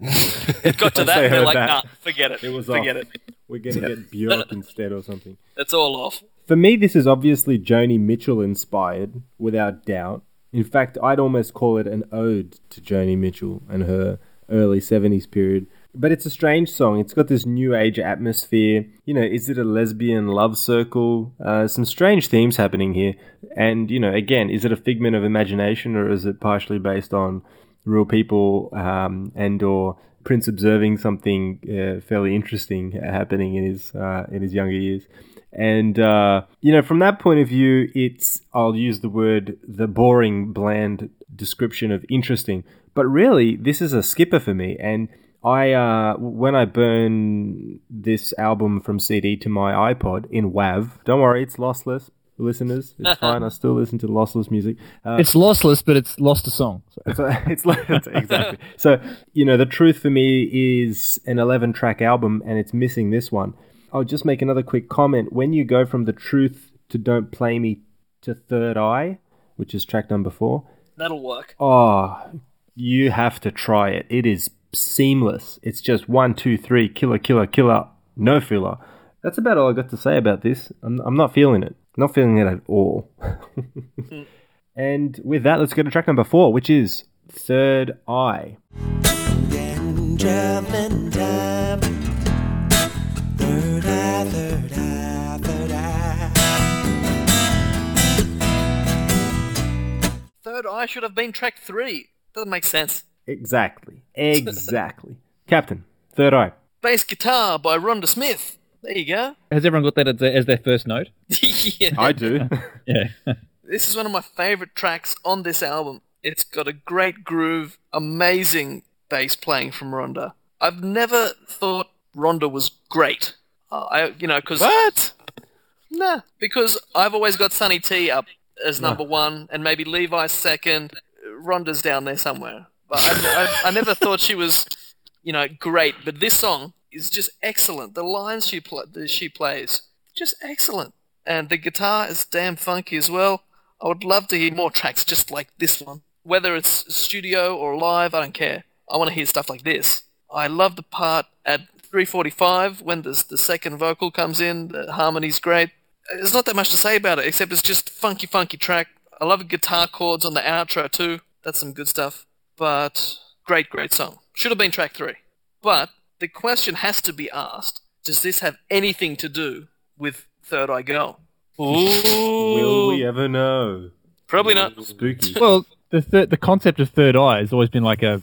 It got to that, they and they're like, that, nah, forget it. It was forget off. it. We're going to get Björk instead or something. It's all off. For me, this is obviously Joni Mitchell inspired, without doubt. In fact, I'd almost call it an ode to Joni Mitchell and her early 70s period. But it's a strange song. It's got this new age atmosphere. You know, is it a lesbian love circle? Uh, some strange themes happening here. And, you know, again, is it a figment of imagination or is it partially based on real people um, and or Prince observing something uh, fairly interesting happening in his uh, in his younger years? And, uh, you know, from that point of view, it's, I'll use the word, the boring, bland description of interesting. But really, this is a skipper for me. And I, uh, when I burn this album from CD to my iPod in WAV, don't worry, it's lossless, listeners. It's fine. I still listen to lossless music. Uh, It's lossless, but it's lost a song. So. so it's like it's- exactly. So you know, the truth for me is an eleven-track album, and it's missing this one. I'll just make another quick comment. When you go from the truth to "Don't Play Me" to Third Eye, which is track number four, That'll work. oh, you have to try it. It is seamless. It's just one, two, three, killer, killer, killer, no filler. That's about all I got to say about this. I'm, I'm not feeling it. Not feeling it at all. and with that, let's go to track number four, which is Third Eye. Then time. Third eye, third eye, third eye. Third Eye should have been track three. Doesn't make sense. Exactly. Exactly. Captain, Third Eye. Bass guitar by Rhonda Smith. There you go. Has everyone got that as their, as their first note? yeah. I do. Yeah. This is one of my favorite tracks on this album. It's got a great groove, amazing bass playing from Rhonda. I've never thought Rhonda was great. Uh, I, you know, because What? Nah, because I've always got Sonny T up as number one, and maybe Levi second. Rhonda's down there somewhere. But I, I, I never thought she was, you know, great. But this song is just excellent. The lines she pl- she plays, just excellent, and the guitar is damn funky as well. I would love to hear more tracks just like this one, whether it's studio or live. I don't care. I want to hear stuff like this. I love the part at 3:45 when the the second vocal comes in. The harmony's great. There's not that much to say about it, except it's just funky, funky track. I love the guitar chords on the outro too. That's some good stuff. But great, great song. Should have been track three. But the question has to be asked: Does this have anything to do with Third Eye Girl? Will we ever know? Probably not. Spooky. Well, the thir- the concept of third eye has always been like a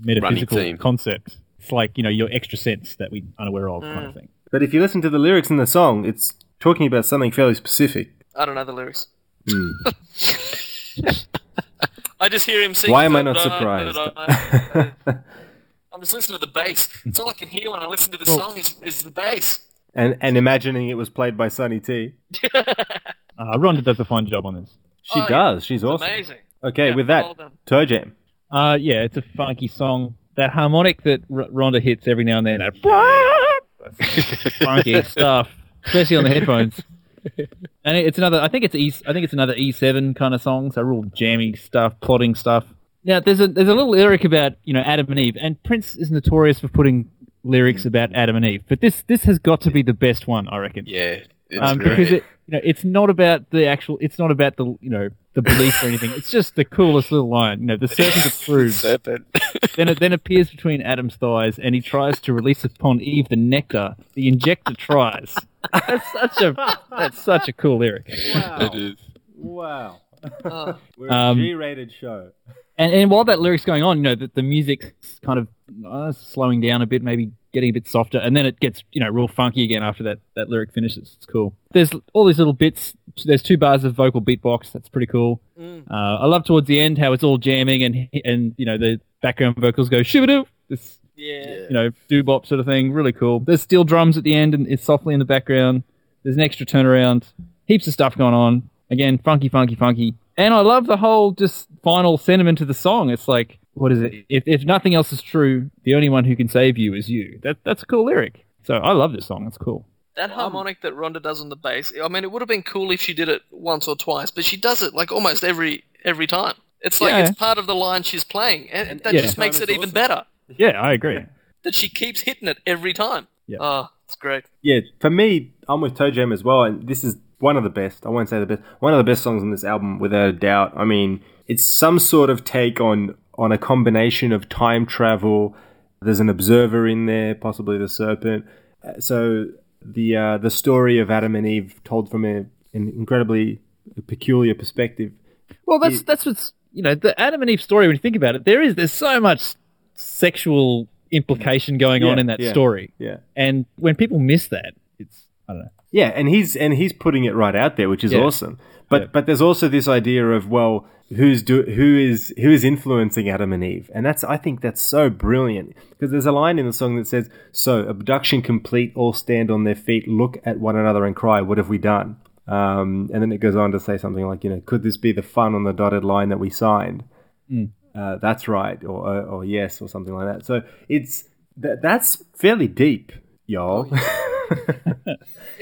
metaphysical theme. concept. It's like you know your extra sense that we're unaware of, kind of mm. thing. But if you listen to the lyrics in the song, it's talking about something fairly specific. I don't know the lyrics. Hmm. I just hear him sing. Why am I Third not Eye, surprised? Third I'm just listening to the bass. It's all I can hear when I listen to the song is, is the bass. and and imagining it was played by Sonny T. Uh, Rhonda does a fine job on this. She Oh, yeah. does. She's It's awesome. amazing. Okay, Yeah, with that, well. Toe Jam. Uh, yeah, it's a funky song. That harmonic that R- Rhonda hits every now and then. That funky stuff, especially on the headphones. And it's another. I think it's E. I think it's another E7 kind of song. So real jammy stuff, plotting stuff. Now there's a there's a little lyric about you know Adam and Eve, and Prince is notorious for putting lyrics about Adam and Eve. But this this has got to be the best one, I reckon. Yeah. It's um, great. because it, you know, it's not about the actual. It's not about the you know the belief or anything. It's just the coolest little line. You know, the serpent approves. Serpent. then it then appears between Adam's thighs, and he tries to release upon Eve the nectar. The injector tries. That's such a that's such a cool lyric. it is. Wow. Oh. We're a Um, G-rated show. And and while that lyric's going on, you know, the, the music's kind of uh, slowing down a bit, maybe getting a bit softer, and then it gets you know real funky again after that that lyric finishes. It's cool. There's all these little bits. There's two bars of vocal beatbox. That's pretty cool. Uh, I love towards the end how it's all jamming and and you know the background vocals go shibadoo. This Yeah. you know doo bop sort of thing. Really cool. There's steel drums at the end and it's softly in the background. There's an extra turnaround. Heaps of stuff going on. Again, funky, funky, funky. And I love the whole just final sentiment of the song. It's like, what is it? If, if nothing else is true, the only one who can save you is you. That that's a cool lyric. So I love this song. It's cool. That harmonic that Rhonda does on the bass. I mean, it would have been cool if she did it once or twice, but she does it like almost every every time. It's like Yeah. it's part of the line she's playing, and that Yeah. just makes it Time is even better. Yeah, I agree. That she keeps hitting it every time. Yeah. Oh, it's great. Yeah, for me, I'm with Toe Jam as well, and this is one of the best. I won't say the best. One of the best songs on this album, without a doubt. I mean, it's some sort of take on on a combination of time travel. There's an observer in there, possibly the serpent. Uh, So the uh, the story of Adam and Eve told from a, an incredibly peculiar perspective. Well, that's that's what's you know the Adam and Eve story. When you think about it, there is there's so much sexual implication going on in that yeah. story, Yeah. and when people miss that, it's I don't know. Yeah, and he's and he's putting it right out there, which is Yeah. awesome. But Yeah. but there's also this idea of well, who's do who is who is influencing Adam and Eve, and that's I think that's so brilliant because there's a line in the song that says, "So abduction complete, all stand on their feet, look at one another and cry, what have we done?" Um, and then it goes on to say something like, you know, could this be the fun on the dotted line that we signed? Uh, that's right, or, or or yes, or something like that. So it's that that's fairly deep, y'all.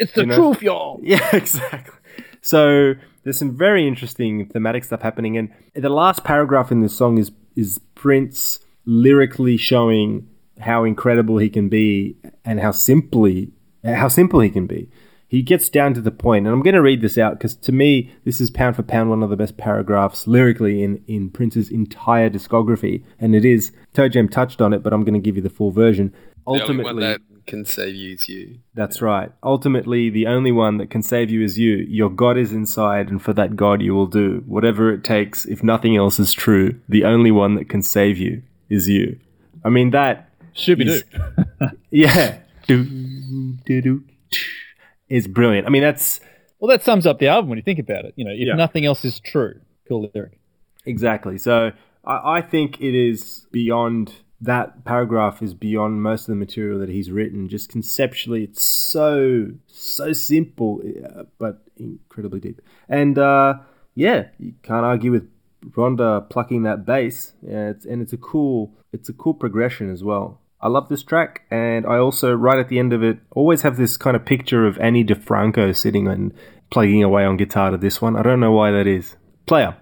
It's the You know? truth, y'all. Yeah, exactly. So there's some very interesting thematic stuff happening, and the last paragraph in this song is is Prince lyrically showing how incredible he can be and how simply how simple he can be. He gets down to the point, and I'm going to read this out because to me, this is pound for pound one of the best paragraphs lyrically in, in Prince's entire discography. And it is, Toe Jam touched on it, but I'm going to give you the full version. The only Ultimately, one that can save you is you. that's right. Ultimately, the only one that can save you is you. Your God is inside, and for that God you will do whatever it takes. If nothing else is true, the only one that can save you is you. I mean that. should be is- Yeah. Do, do, do, is brilliant. I mean that's Well, that sums up the album when you think about it. You know, if Yeah. nothing else is true, cool lyric. Exactly. So I, I think it is beyond that paragraph is beyond most of the material that he's written. Just conceptually, it's so so simple, uh, but incredibly deep. And uh, yeah, you can't argue with Rhonda plucking that bass. Yeah, it's, and it's a cool it's a cool progression as well. I love this track, and I also right at the end of it always have this kind of picture of Ani DiFranco sitting and plugging away on guitar to this one. I don't know why that is. Player.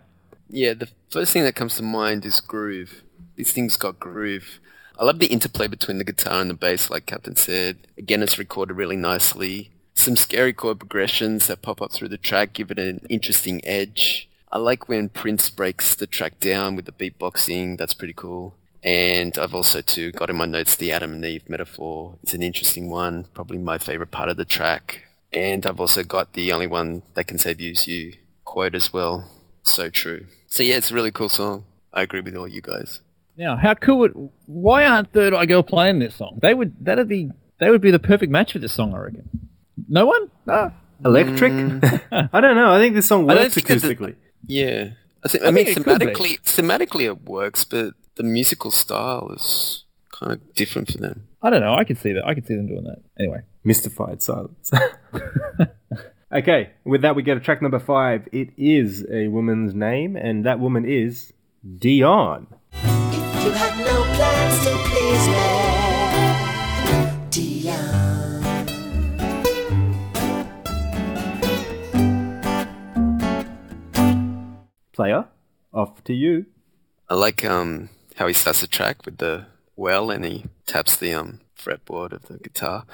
Yeah, the first thing that comes to mind is groove. This thing's got groove. I love the interplay between the guitar and the bass, like Captain said. Again, it's recorded really nicely. Some scary chord progressions that pop up through the track give it an interesting edge. I like when Prince breaks the track down with the beatboxing. That's pretty cool. And I've also too got in my notes the Adam and Eve metaphor. It's an interesting one, probably my favorite part of the track. And I've also got the only one that can save you you quote as well. So true. So yeah, it's a really cool song. I agree with all you guys. Now, how cool would? Why aren't Third Eye Girl playing this song? They would. That'd be. They would be the perfect match for this song, I reckon. No one. No. Electric? Mm. I don't know. I think this song works think the- acoustically. Yeah, I think. I, I mean, think it could be. thematically, thematically it works, but the musical style is kind of different for them. I don't know. I could see that. I could see them doing that. Anyway. Mystified silence. okay, with that, we get to track number five. It is a woman's name, and that woman is Dionne. If you had no plans to please me, Dionne. Player, off to you. I like um how he starts the track with the well and he taps the um fretboard of the guitar.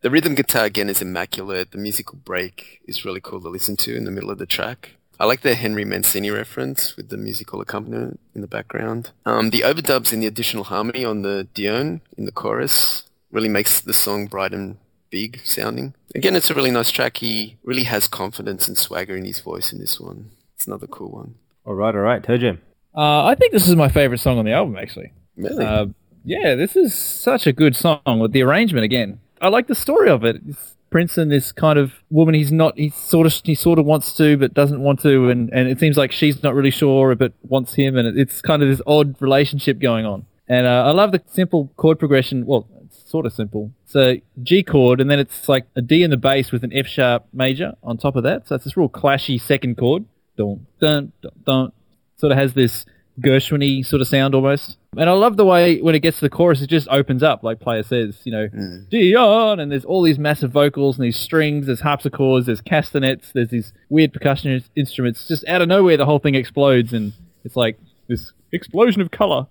The rhythm guitar again is immaculate. The musical break is really cool to listen to in the middle of the track. I like the Henry Mancini reference with the musical accompaniment in the background. Um, the overdubs and the additional harmony on the Dionne in the chorus really makes the song bright and big sounding. Again, it's a really nice track. He really has confidence and swagger in his voice in this one. It's another cool one. All right, all right. Toe Jam. Uh, I think this is my favorite song on the album, actually. Really? Uh, Yeah, this is such a good song with the arrangement again. I like the story of it. It's Prince and this kind of woman he's not he sort of he sort of wants to but doesn't want to and, and it seems like she's not really sure but wants him and it's kind of this odd relationship going on. And uh, I love the simple chord progression. Well, it's sort of simple. It's a G chord and then it's like a D in the bass with an F sharp major on top of that. So it's this real clashy second chord. Dun dun dun. Sort of has this Gershwin y sort of sound almost. And I love the way when it gets to the chorus, it just opens up, like player says, you know, Dionne, and there's all these massive vocals and these strings, there's harpsichords, there's castanets, there's these weird percussion instruments. Just out of nowhere, the whole thing explodes, and it's like this explosion of color.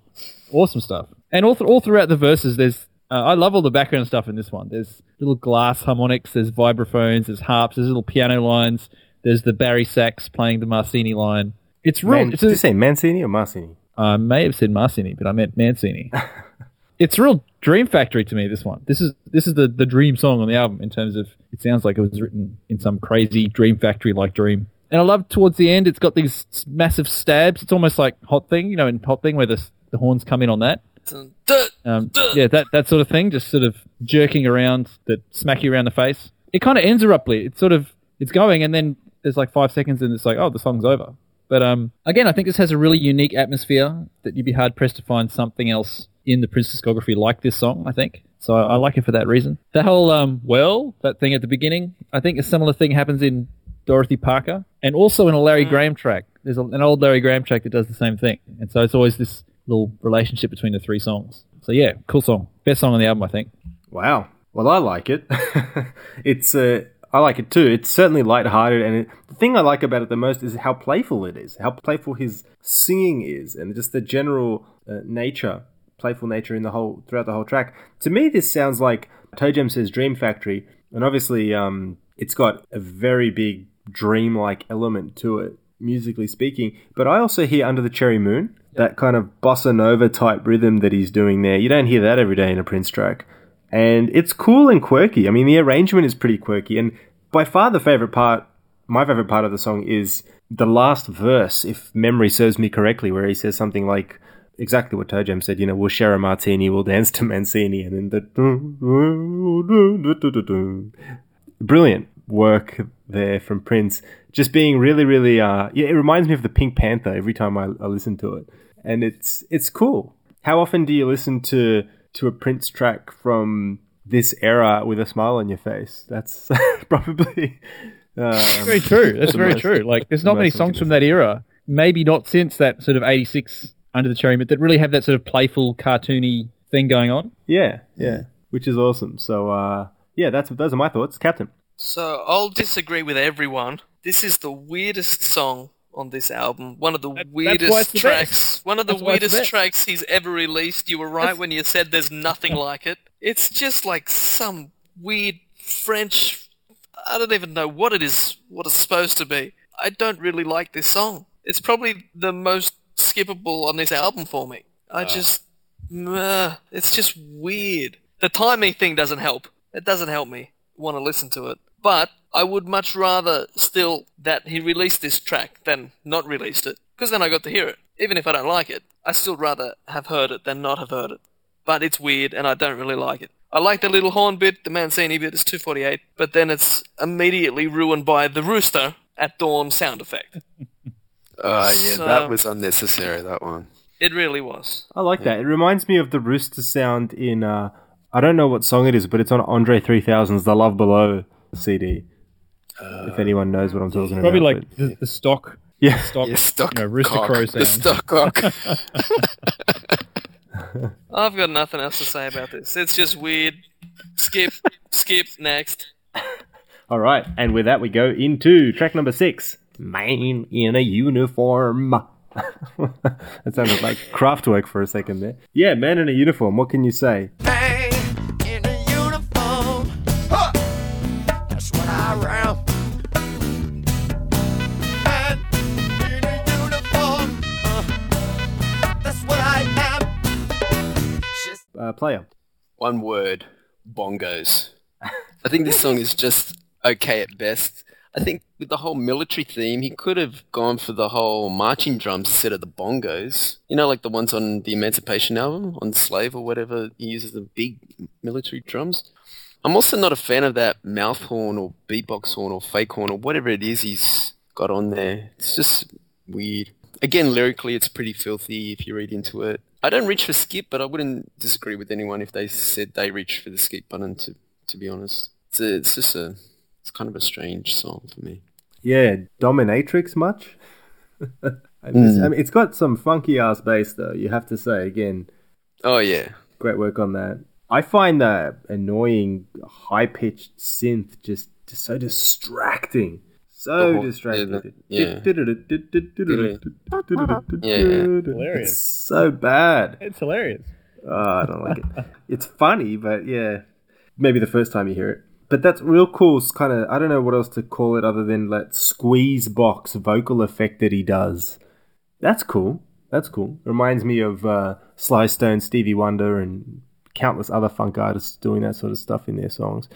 Awesome stuff. And all, th- all throughout the verses, there's uh, I love all the background stuff in this one. There's little glass harmonics, there's vibraphones, there's harps, there's little piano lines, there's the bari sax playing the Marcini line. It's real. Man, it's did a, you say Mancini or Marcini? I may have said Marcini, but I meant Mancini. it's real Dream Factory to me. This one. This is this is the the dream song on the album in terms of it sounds like it was written in some crazy Dream Factory like dream. And I love towards the end, it's got these massive stabs. It's almost like Hot Thing, you know, in Hot Thing where the the horns come in on that. Dun, dun. Um, yeah, that that sort of thing, just sort of jerking around that smack you around the face. It kind of ends abruptly. It's sort of it's going, and then there's like five seconds, and it's like, oh, the song's over. But um, again, I think this has a really unique atmosphere that you'd be hard pressed to find something else in the Prince discography like this song. I think so. I, I like it for that reason. That whole um, well, that thing at the beginning. I think a similar thing happens in Dorothy Parker, and also in a Larry Graham track. There's a, an old Larry Graham track that does the same thing, and so it's always this little relationship between the three songs. So yeah, cool song, best song on the album, I think. Wow. Well, I like it. it's uh, I like it too. It's certainly lighthearted, and it, the thing I like about it the most is how playful it is, how playful his singing is, and just the general uh, nature, playful nature in the whole throughout the whole track. To me, this sounds like Toe Jam says Dream Factory, and obviously, um, it's got a very big dreamlike element to it, musically speaking. But I also hear Under the Cherry Moon, that kind of bossa nova type rhythm that he's doing there. You don't hear that every day in a Prince track and it's cool and quirky. I mean, the arrangement is pretty quirky, and by far the favorite part, my favorite part of the song is the last verse, if memory serves me correctly, where he says something like exactly what Toe said. You know, we'll share a martini, we'll dance to Mancini, and then the brilliant work there from Prince. Just being really, really, uh, yeah, it reminds me of the Pink Panther every time I, I listen to it, and it's it's cool. How often do you listen to to a Prince track from this era with a smile on your face? That's probably um, Very true. That's very most- true. Like, there's the not many songs from that era. Maybe not since that sort of '86 Under the Cherry, but that really have that sort of playful, cartoony thing going on. Yeah, yeah, which is awesome. So, uh, yeah, that's those are my thoughts, Captain. So I'll disagree with everyone. This is the weirdest song on this album. One of the That- weirdest the tracks. best. One of the That's why the weirdest tracks he's ever released. You were right when you said there's nothing like it. It's just like some weird French. I don't even know what it is. What it's supposed to be. I don't really like this song. It's probably the most skippable on this album for me. I just, meh, it's just weird. The timing thing doesn't help. It doesn't help me want to listen to it. But I would much rather still that he released this track than not released it, because then I got to hear it. Even if I don't like it, I still rather have heard it than not have heard it. But it's weird, and I don't really like it. I like the little horn bit, the Mancini bit is 248, but then it's immediately ruined by the rooster at dawn sound effect. Oh, yeah, So- that was unnecessary, that one. It really was. I like that. It reminds me of the rooster sound in uh, I don't know what song it is, but it's on Andre 3000's "The Love Below" CD. if uh, anyone knows what I'm talking about, Probably like but- the, the stock, yeah, stock, Yeah, stock you know, rooster cock. crow The stock cock. I've got nothing else to say about this. It's just weird. Skip, skip, next. All right, and with that we go into track number six. Man in a uniform. that sounded like Kraftwerk for a second there. Yeah, man in a uniform. What can you say? Man Uh, player. One word, bongos. I think this song is just okay at best. I think with the whole military theme, he could have gone for the whole marching drums instead of the bongos. You know, like the ones on the Emancipation album, on Slave or whatever. He uses the big military drums. I'm also not a fan of that mouth horn or beatbox horn or fake horn or whatever it is he's got on there. It's just weird. Again, lyrically, it's pretty filthy if you read into it. I don't reach for skip, but I wouldn't disagree with anyone if they said they reach for the skip button. To to be honest, it's a, it's just a it's kind of a strange song for me. Yeah, dominatrix much? I I hmm. mean, it's got some funky ass bass though. You have to say again, Oh yeah, great work on that. I find that annoying high pitched synth just, just so distracting. So whole- distracting. yeah, Yeah. It's so bad. It's hilarious. Oh, I don't like it. It's funny, but yeah, maybe the first time you hear it. But that's real cool. It's Kind of, I don't know what else to call it other than that squeeze box vocal effect that he does. That's cool. That's cool. Reminds me of uh, Sly Stone, Stevie Wonder, and countless other funk artists doing that sort of stuff in their songs.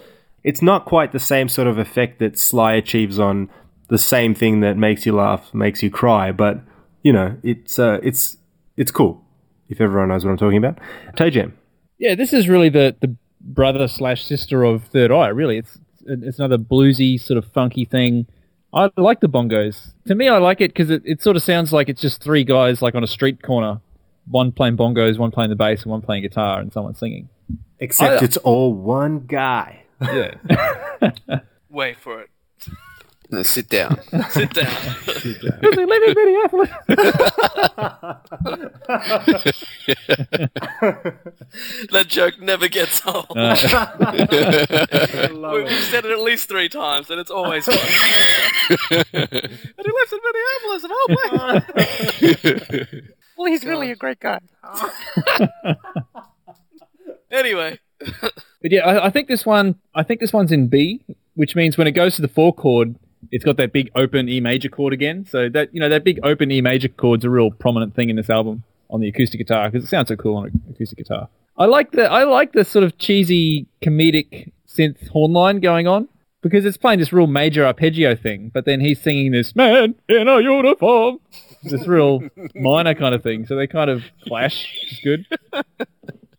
It's not quite the same sort of effect that Sly achieves on the same thing that makes you laugh, makes you cry, but you know, it's uh, it's it's cool. If everyone knows what I'm talking about, Toe Jam. Yeah, this is really the, the brother slash sister of Third Eye. Really, it's it's another bluesy sort of funky thing. I like the bongos. To me, I like it because it, it sort of sounds like it's just three guys like on a street corner, one playing bongos, one playing the bass, and one playing guitar, and someone singing. Except I- it's all one guy. Yeah, Wait for it. no, sit down. Sit down. living Minneapolis. that joke never gets old. Uh, We- We've said it at least three times, and it's always fun. and he lives in Minneapolis, of all places. well, he's really a great guy. anyway, But yeah, I, I think this one, I think this one's in B, which means when it goes to the four chord, it's got that big open E major chord again. So that you know that big open E major chord's a real prominent thing in this album on the acoustic guitar because it sounds so cool on acoustic guitar. I like the I like the sort of cheesy comedic synth horn line going on because it's playing this real major arpeggio thing, but then he's singing this man in a uniform, this real minor kind of thing. So they kind of clash. It's good.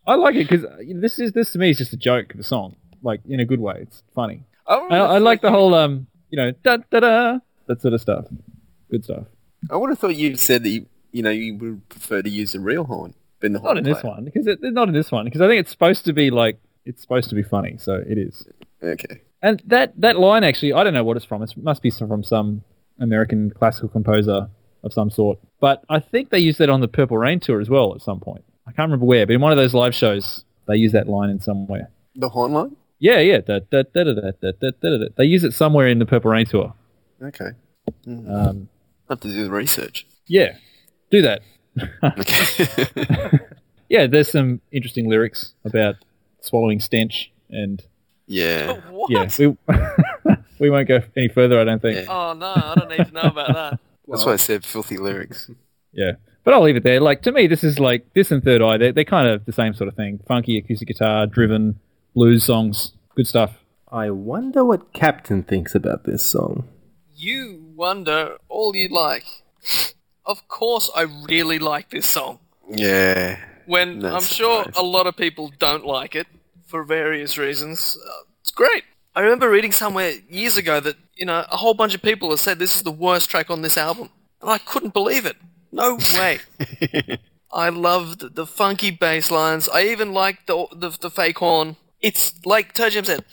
I like it because this is this to me is just a joke of a song, like in a good way. It's funny. I, I, I like the whole um, you know, da da da, that sort of stuff. Good stuff. I would have thought you said that you, you know you would prefer to use a real horn than the horn. Not in this one because it, not in this one because I think it's supposed to be like it's supposed to be funny, so it is. Okay. And that that line actually, I don't know what it's from. It must be from some American classical composer of some sort. But I think they used that on the Purple Rain tour as well at some point. I can't remember where, but in one of those live shows, they use that line in somewhere. The horn line. Yeah, yeah. Da, da, da, da, da, da, da, da, da. They use it somewhere in the Purple Rain tour. Okay. Um, I have to do the research. yeah, do that. Okay. Yeah, there's some interesting lyrics about swallowing stench, and yeah. What? yeah, we, we won't go any further. I don't think. Yeah. Oh no, I don't need to know about that. That's why I said filthy lyrics. Yeah, but I'll leave it there. Like to me, this is like this and Third Eye. They're, they're kind of the same sort of thing. Funky acoustic guitar, driven blues songs, good stuff. I wonder what Captain thinks about this song. You wonder all you like. Of course, I really like this song. Yeah. When No I'm sure surprise. a lot of people don't like it for various reasons. Uh, it's great. I remember reading somewhere years ago that you know a whole bunch of people have said this is the worst track on this album, and I couldn't believe it. No way. I loved the funky bass lines. I even liked the the, the fake horn. It's like Toe Jam said,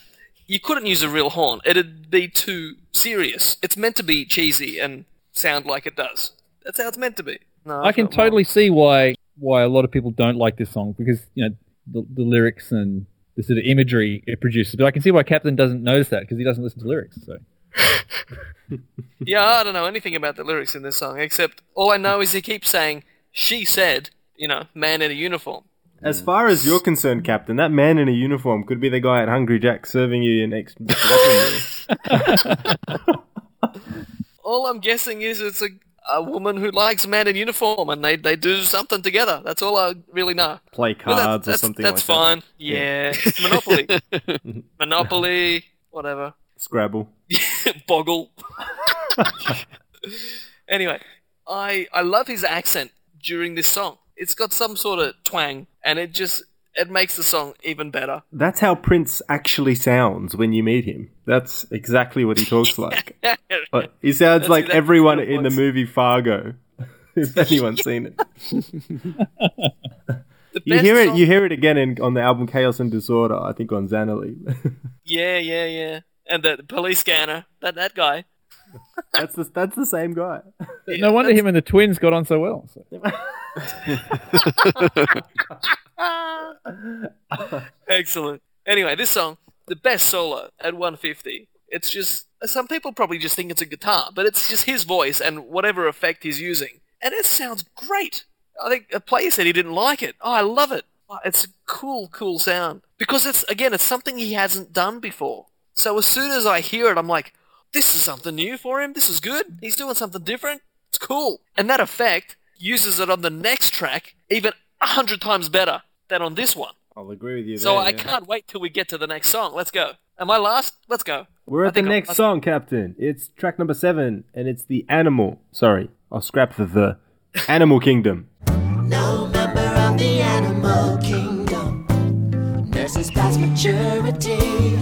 you couldn't use a real horn. It'd be too serious. It's meant to be cheesy and sound like it does. That's how it's meant to be. No, I can wrong. totally see why why a lot of people don't like this song because you know the, the lyrics and the sort of imagery it produces. But I can see why Captain doesn't notice that because he doesn't listen to lyrics. So Yeah, I don't know anything about the lyrics in this song except all I know is he keeps saying she said, you know, man in a uniform. As far as you're concerned, Captain, that man in a uniform could be the guy at Hungry Jack serving you your next. All I'm guessing is it's a a woman who likes men in uniform and they, they do something together. That's all I really know. Play cards or something That's like fine. Yeah. Monopoly. Monopoly. Whatever. Scrabble. Boggle. anyway, I I love his accent during this song. It's got some sort of twang, and it just it makes the song even better. That's how Prince actually sounds when you meet him. That's exactly what he talks like. But he sounds That's like exactly everyone in the movie Fargo. if anyone's seen it, you hear it. song- You hear it again in, on the album Chaos and Disorder. I think on Zannalee. Yeah, yeah, yeah. And the, the police scanner, that that guy. that's the that's the same guy. Yeah, no wonder that's- him and the twins got on so well. So- Excellent. Anyway, this song, the best solo at 150. It's just some people probably just think it's a guitar, but it's just his voice and whatever effect he's using, and it sounds great. I think a player said he didn't like it. Oh, I love it. Oh, It's a cool, cool sound because it's again, it's something he hasn't done before. So as soon as I hear it, I'm like, this is something new for him. This is good. He's doing something different. It's cool. And that effect uses it on the next track even a hundred times better than on this one. I'll agree with you. So there, I yeah. can't wait till we get to the next song. Let's go. Am I last? Let's go. We're at the think I'm- next I- song, Captain. It's track number seven, and it's the Animal. Sorry, I'll scrap the the Animal Kingdom. No member of the animal kingdom nurses past maturity.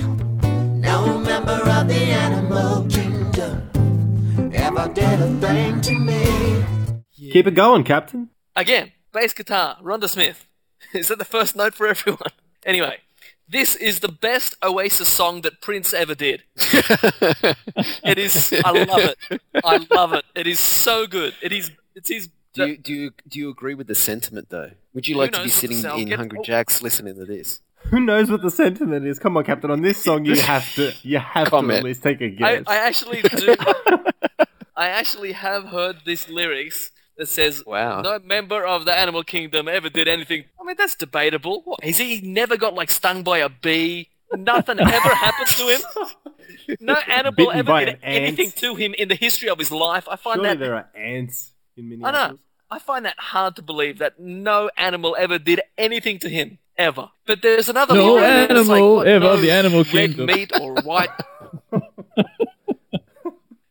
No member of the animal kingdom ever did a thing to me. Keep it going, Captain. Again, bass guitar, Rhonda Smith. Is that the first note for everyone? Anyway, this is the best Oasis song that Prince ever did. it is. I love it. I love it. It is so good. It is. It's his. Do you, do you do you agree with the sentiment though? Would you like to be knows what the sitting in Hungry oh. Jacks listening to this? Who knows what the sentiment is? Come on, Captain. On this song, you have to you have to at least take a I, guess. I actually do. I actually have heard this lyrics that says, Wow. "No member of the animal kingdom ever did anything." I mean, that's debatable. What, has he never got like stung by a bee? Nothing ever happened to him. No animal Bitten ever did an ant. anything to him in the history of his life. I find Surely that there are ants in I know. I find that hard to believe that no animal ever did anything to him ever. But there's another No line that's like, animal ever no the animal kingdom. red meat or white.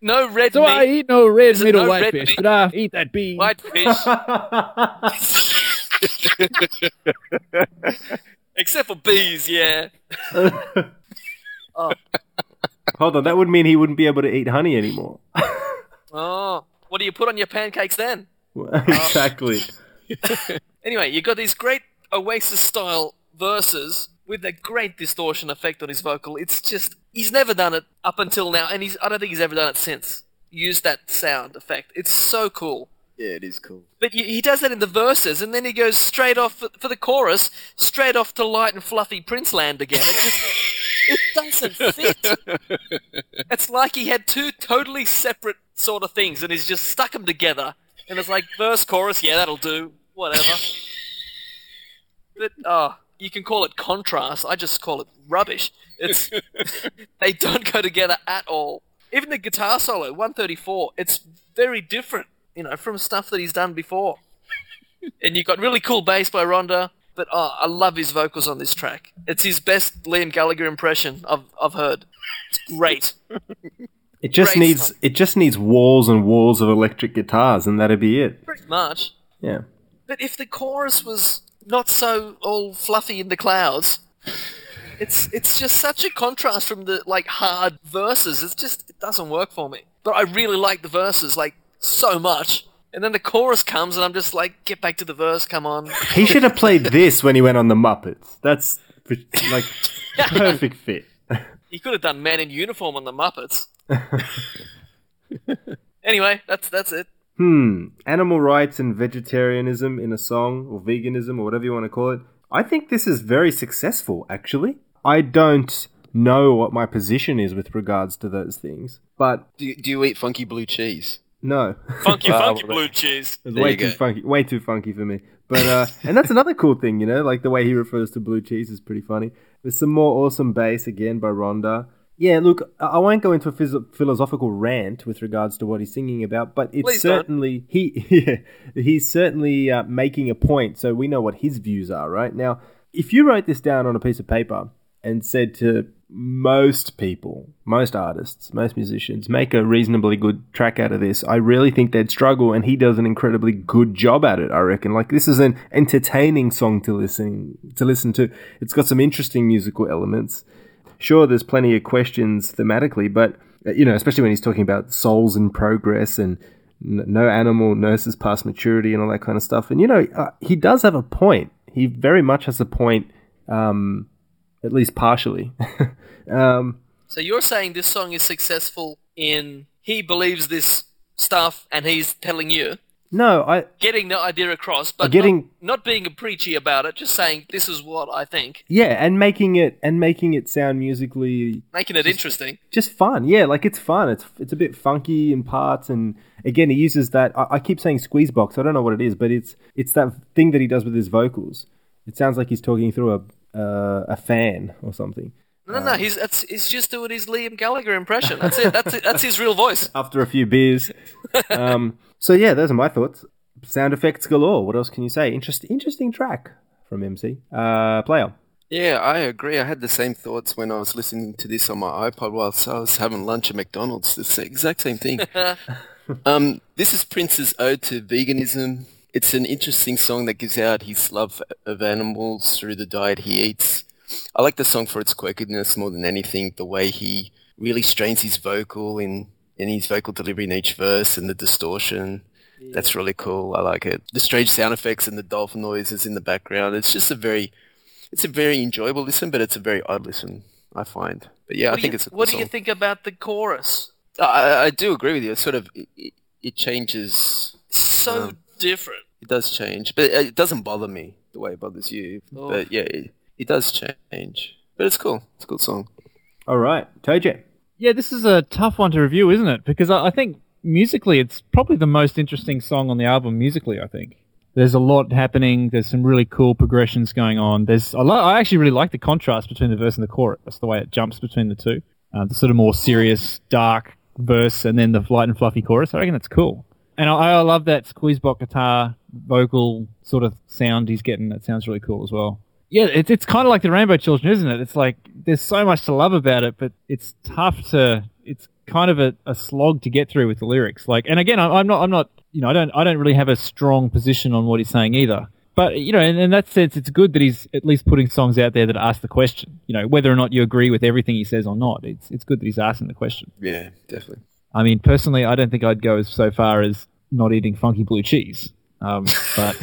no red So meat. I eat no red Is meat or no white fish, meat? but I eat that bee. White fish. Except for bees, yeah. oh. Hold on, that would mean he wouldn't be able to eat honey anymore. Oh, what do you put on your pancakes then? exactly. Anyway, you got these great Oasis style verses with a great distortion effect on his vocal. It's just he's never done it up until now, and he's I don't think he's ever done it since. Use that sound effect. It's so cool. Yeah, it is cool. But he does that in the verses, and then he goes straight off for, for the chorus, straight off to light and fluffy Prince Land again. It just it doesn't fit. It's like he had two totally separate sort of things, and he's just stuck them together. And it's like verse, chorus, yeah, that'll do, whatever. But oh, uh, you can call it contrast. I just call it rubbish. It's they don't go together at all. Even the guitar solo, 134, it's very different, you know, from stuff that he's done before. and you've got really cool bass by Rhonda, but oh, I love his vocals on this track. It's his best Liam Gallagher impression I've, I've heard. It's great. It just Great needs song. it just needs walls and walls of electric guitars, and that'd be it. Pretty much. Yeah. But if the chorus was not so all fluffy in the clouds, it's it's just such a contrast from the like hard verses. It's just it doesn't work for me. But I really like the verses like so much. And then the chorus comes and I'm just like, get back to the verse, come on. He should have played this when he went on the Muppets. That's like perfect fit. He could have done Man in Uniform on the Muppets. anyway, that's that's it. Hmm. Animal rights and vegetarianism in a song, or veganism, or whatever you want to call it. I think this is very successful, actually. I don't know what my position is with regards to those things, but Do you, do you eat funky blue cheese? no. Funky, funky well, blue cheese. It's way too go. funky, way too funky for me. But uh, and that's another cool thing, you know, like the way he refers to blue cheese is pretty funny. There's some more awesome bass again by Rhonda. Yeah, look, I won't go into a phys- philosophical rant with regards to what he's singing about, but it's Please don't. certainly he yeah, he's certainly uh, making a point, so we know what his views are, right? Now, if you wrote this down on a piece of paper and said to most people, most artists, most musicians make a reasonably good track out of this, I really think they'd struggle, and he does an incredibly good job at it. I reckon. Like this is an entertaining song to listen to. Listen to. It's got some interesting musical elements. Sure, there's plenty of questions thematically, but uh, you know, especially when he's talking about souls in progress and no animal nurses past maturity and all that kind of stuff. And you know, uh, he does have a point. He very much has a point. Um, at least partially. um, So you're saying this song is successful in he believes this stuff and he's telling you, no, I getting the idea across, but getting- not, not being a preachy about it, just saying this is what I think, yeah, and making it and making it sound musically making it interesting. just fun. Yeah, like it's fun. It's it's a bit funky in parts, and again, he uses that. I, I keep saying squeeze box. I don't know what it is, but it's it's that thing that he does with his vocals. It sounds like he's talking through a uh, a fan or something. No, no, no. He's he's just doing his Liam Gallagher impression. That's it. That's it. That's his real voice. After a few beers. um, so yeah, those are my thoughts. Sound effects galore. What else can you say? Interest, interesting track from MC. Uh, player. Yeah, I agree. I had the same thoughts when I was listening to this on my iPod whilst I was having lunch at McDonald's. It's the exact same thing. um, this is Prince's ode to veganism. It's an interesting song that gives out his love of animals through the diet he eats. I like the song for its quirkiness more than anything. The way he really strains his vocal in in his vocal delivery in each verse and the distortion. That's really cool. I like it. The strange sound effects and the dolphin noises in the background. It's just a very it's a very enjoyable listen, but it's a very odd listen, I find. But yeah, What I think you, it's a cool what do song. you think about the chorus? I, I- I do agree with you. It's sort of it, it- it changes. So Um, different. It does change, but it doesn't bother me the way it bothers you. Oh. But yeah, it, it does change. But it's cool. It's a cool song. All right, Toje. Yeah, this is a tough one to review, isn't it? Because I, I think musically, it's probably the most interesting song on the album. Musically, I think there's a lot happening. There's some really cool progressions going on. There's I, lo- I actually really like the contrast between the verse and the chorus. That's The way it jumps between the two, uh, the sort of more serious, dark verse, and then the light and fluffy chorus. I reckon that's cool. And I, I love that squeeze box guitar vocal sort of sound he's getting. That sounds really cool as well. Yeah, it's it's kind of like the Rainbow Children, isn't it? It's like there's so much to love about it, but it's tough to. It's kind of a, a slog to get through with the lyrics. Like, and again, I'm, I'm not, I'm not, you know, I don't, I don't really have a strong position on what he's saying either. But you know, in, in that sense, it's good that he's at least putting songs out there that ask the question. You know, whether or not you agree with everything he says or not, it's it's good that he's asking the question. Yeah, definitely. I mean, personally, I don't think I'd go as so far as not eating funky blue cheese. Um, but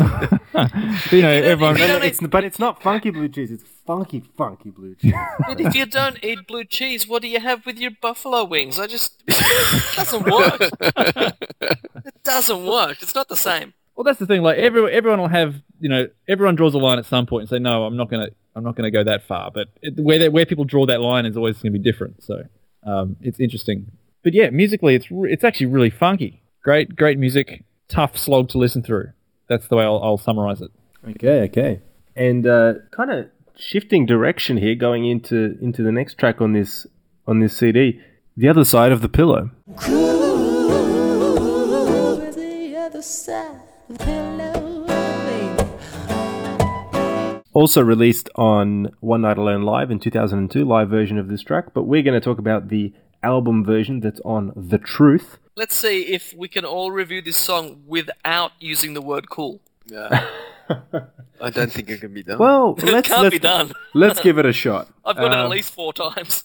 you know, everyone. You don't It's, but it's not funky blue cheese. It's funky, funky blue cheese. But if you don't eat blue cheese, what do you have with your buffalo wings? I just it doesn't work. it doesn't work. It's not the same. Well, that's the thing. Like everyone, everyone will have, you know, everyone draws a line at some point and say, no, I'm not gonna, I'm not gonna go that far. But it, where they, where people draw that line is always going to be different. So um, it's interesting. But yeah, musically, it's re- it's actually really funky. Great, great music. Tough slog to listen through. That's the way I'll, I'll summarize it. Okay, okay. And uh, kind of shifting direction here, going into into the next track on this on this CD, the other side of the pillow. Pillow. Also released on One Night Alone Live in 2002, live version of this track. But we're going to talk about the album version that's on The Truth. Let's see if we can all review this song without using the word cool. Yeah. I don't think it can be done. Well, It let's can't let's, be done. let's give it a shot. I've got it at Um, least four times.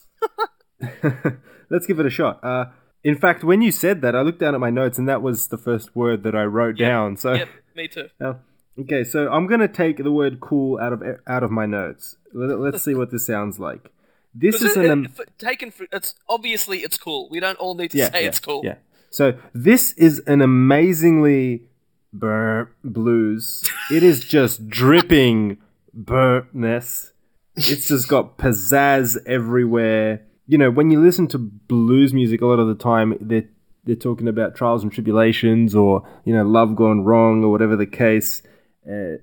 Let's give it a shot. Uh, in fact, when you said that, I looked down at my notes, and that was the first word that I wrote down. So, yep, me too. Uh, okay, so I'm gonna take the word "cool" out of out of my notes. Let, us see what this sounds like. This is it- an it- f- taken for it's obviously it's cool. We don't all need to yeah, say yeah, it's cool. Yeah. So this is an amazingly burp blues. It is just dripping burpness. It's just got pizzazz everywhere. You know, when you listen to blues music, a lot of the time they're they're talking about trials and tribulations, or you know, love gone wrong, or whatever the case. Uh,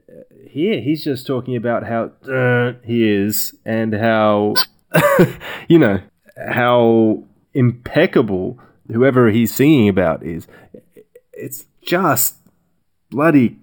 here, he's just talking about how uh, he is and how you know how impeccable whoever he's singing about is. It's just bloody.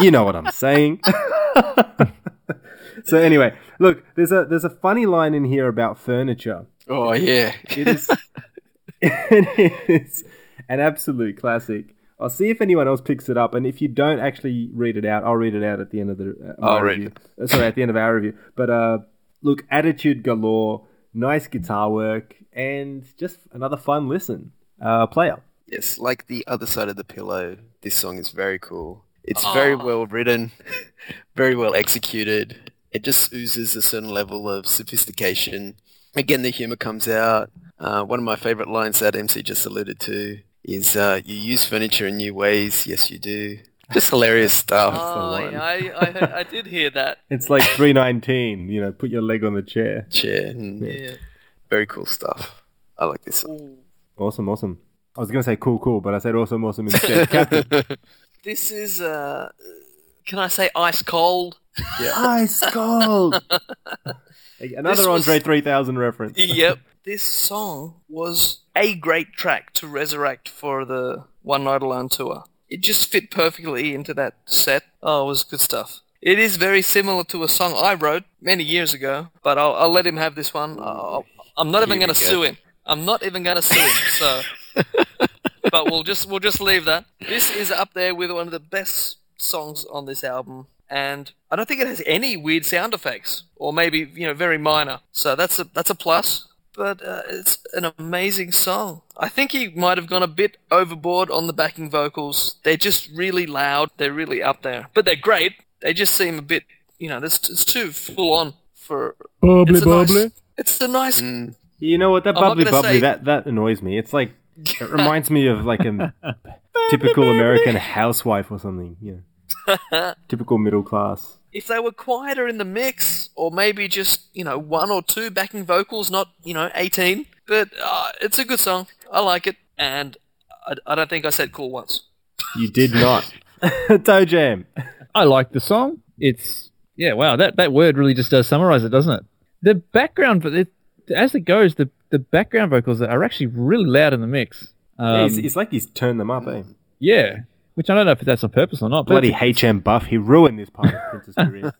You know what I'm saying. so anyway, look, there's a there's a funny line in here about furniture. Oh yeah. It is it is an absolute classic. I'll see if anyone else picks it up, and if you don't actually read it out, I'll read it out at the end of the uh, I'll review. Uh, Sorry, at the end of our review. But uh, look, attitude galore, nice guitar work, and just another fun listen. Uh, player. Yes, like the other side of the pillow. This song is very cool. It's very well written, very well executed. It just oozes a certain level of sophistication. Again, the humor comes out. Uh, one of my favorite lines that MC just alluded to is, uh, "You use furniture in new ways. Yes, you do." Just hilarious stuff. Oh, one. yeah, I, I, I did hear that. It's like 319, you know, put your leg on the chair. Chair. and Yeah. Very cool stuff. I like this song. Awesome, awesome. I was going to say cool, cool, but I said awesome, awesome instead. Captain. This is, uh, can I say ice cold? Yeah. Ice cold. Another This was- Andre 3000 reference. yep. This song was a great track to resurrect for the One Night Alone tour. It just fit perfectly into that set. Oh, it was good stuff. It is very similar to a song I wrote many years ago, but I'll, I'll let him have this one. I'll, I'm not even going to sue him. I'm not even going to sue him. So, but we'll just we'll just leave that. This is up there with one of the best songs on this album, and I don't think it has any weird sound effects, or maybe you know very minor. So that's a that's a plus. But uh, it's an amazing song. I think he might have gone a bit overboard on the backing vocals. They're just really loud. They're really up there, but they're great. They just seem a bit, you know, this it's too full on for. Bubbly, it's a nice- bubbly. It's a nice Mm. You know what? That bubbly bubbly, say- that, that annoys me. It's like, it reminds me of like a typical American housewife or something. You know, typical middle class. if they were quieter in the mix, or maybe just you know one or two backing vocals, not you know eighteen. But uh, it's a good song. I like it, and I, I don't think I said cool once. You did not. Toe Jam. I like the song. It's yeah, wow. That that word really just does summarize it, doesn't it? The background, but it, as it goes, the the background vocals are actually really loud in the mix. Yeah, Um, it's, it's like he's turned them up, eh? yeah, which I don't know if that's on purpose or not. Bloody it's- HM Buff, he ruined this part of Prince's career.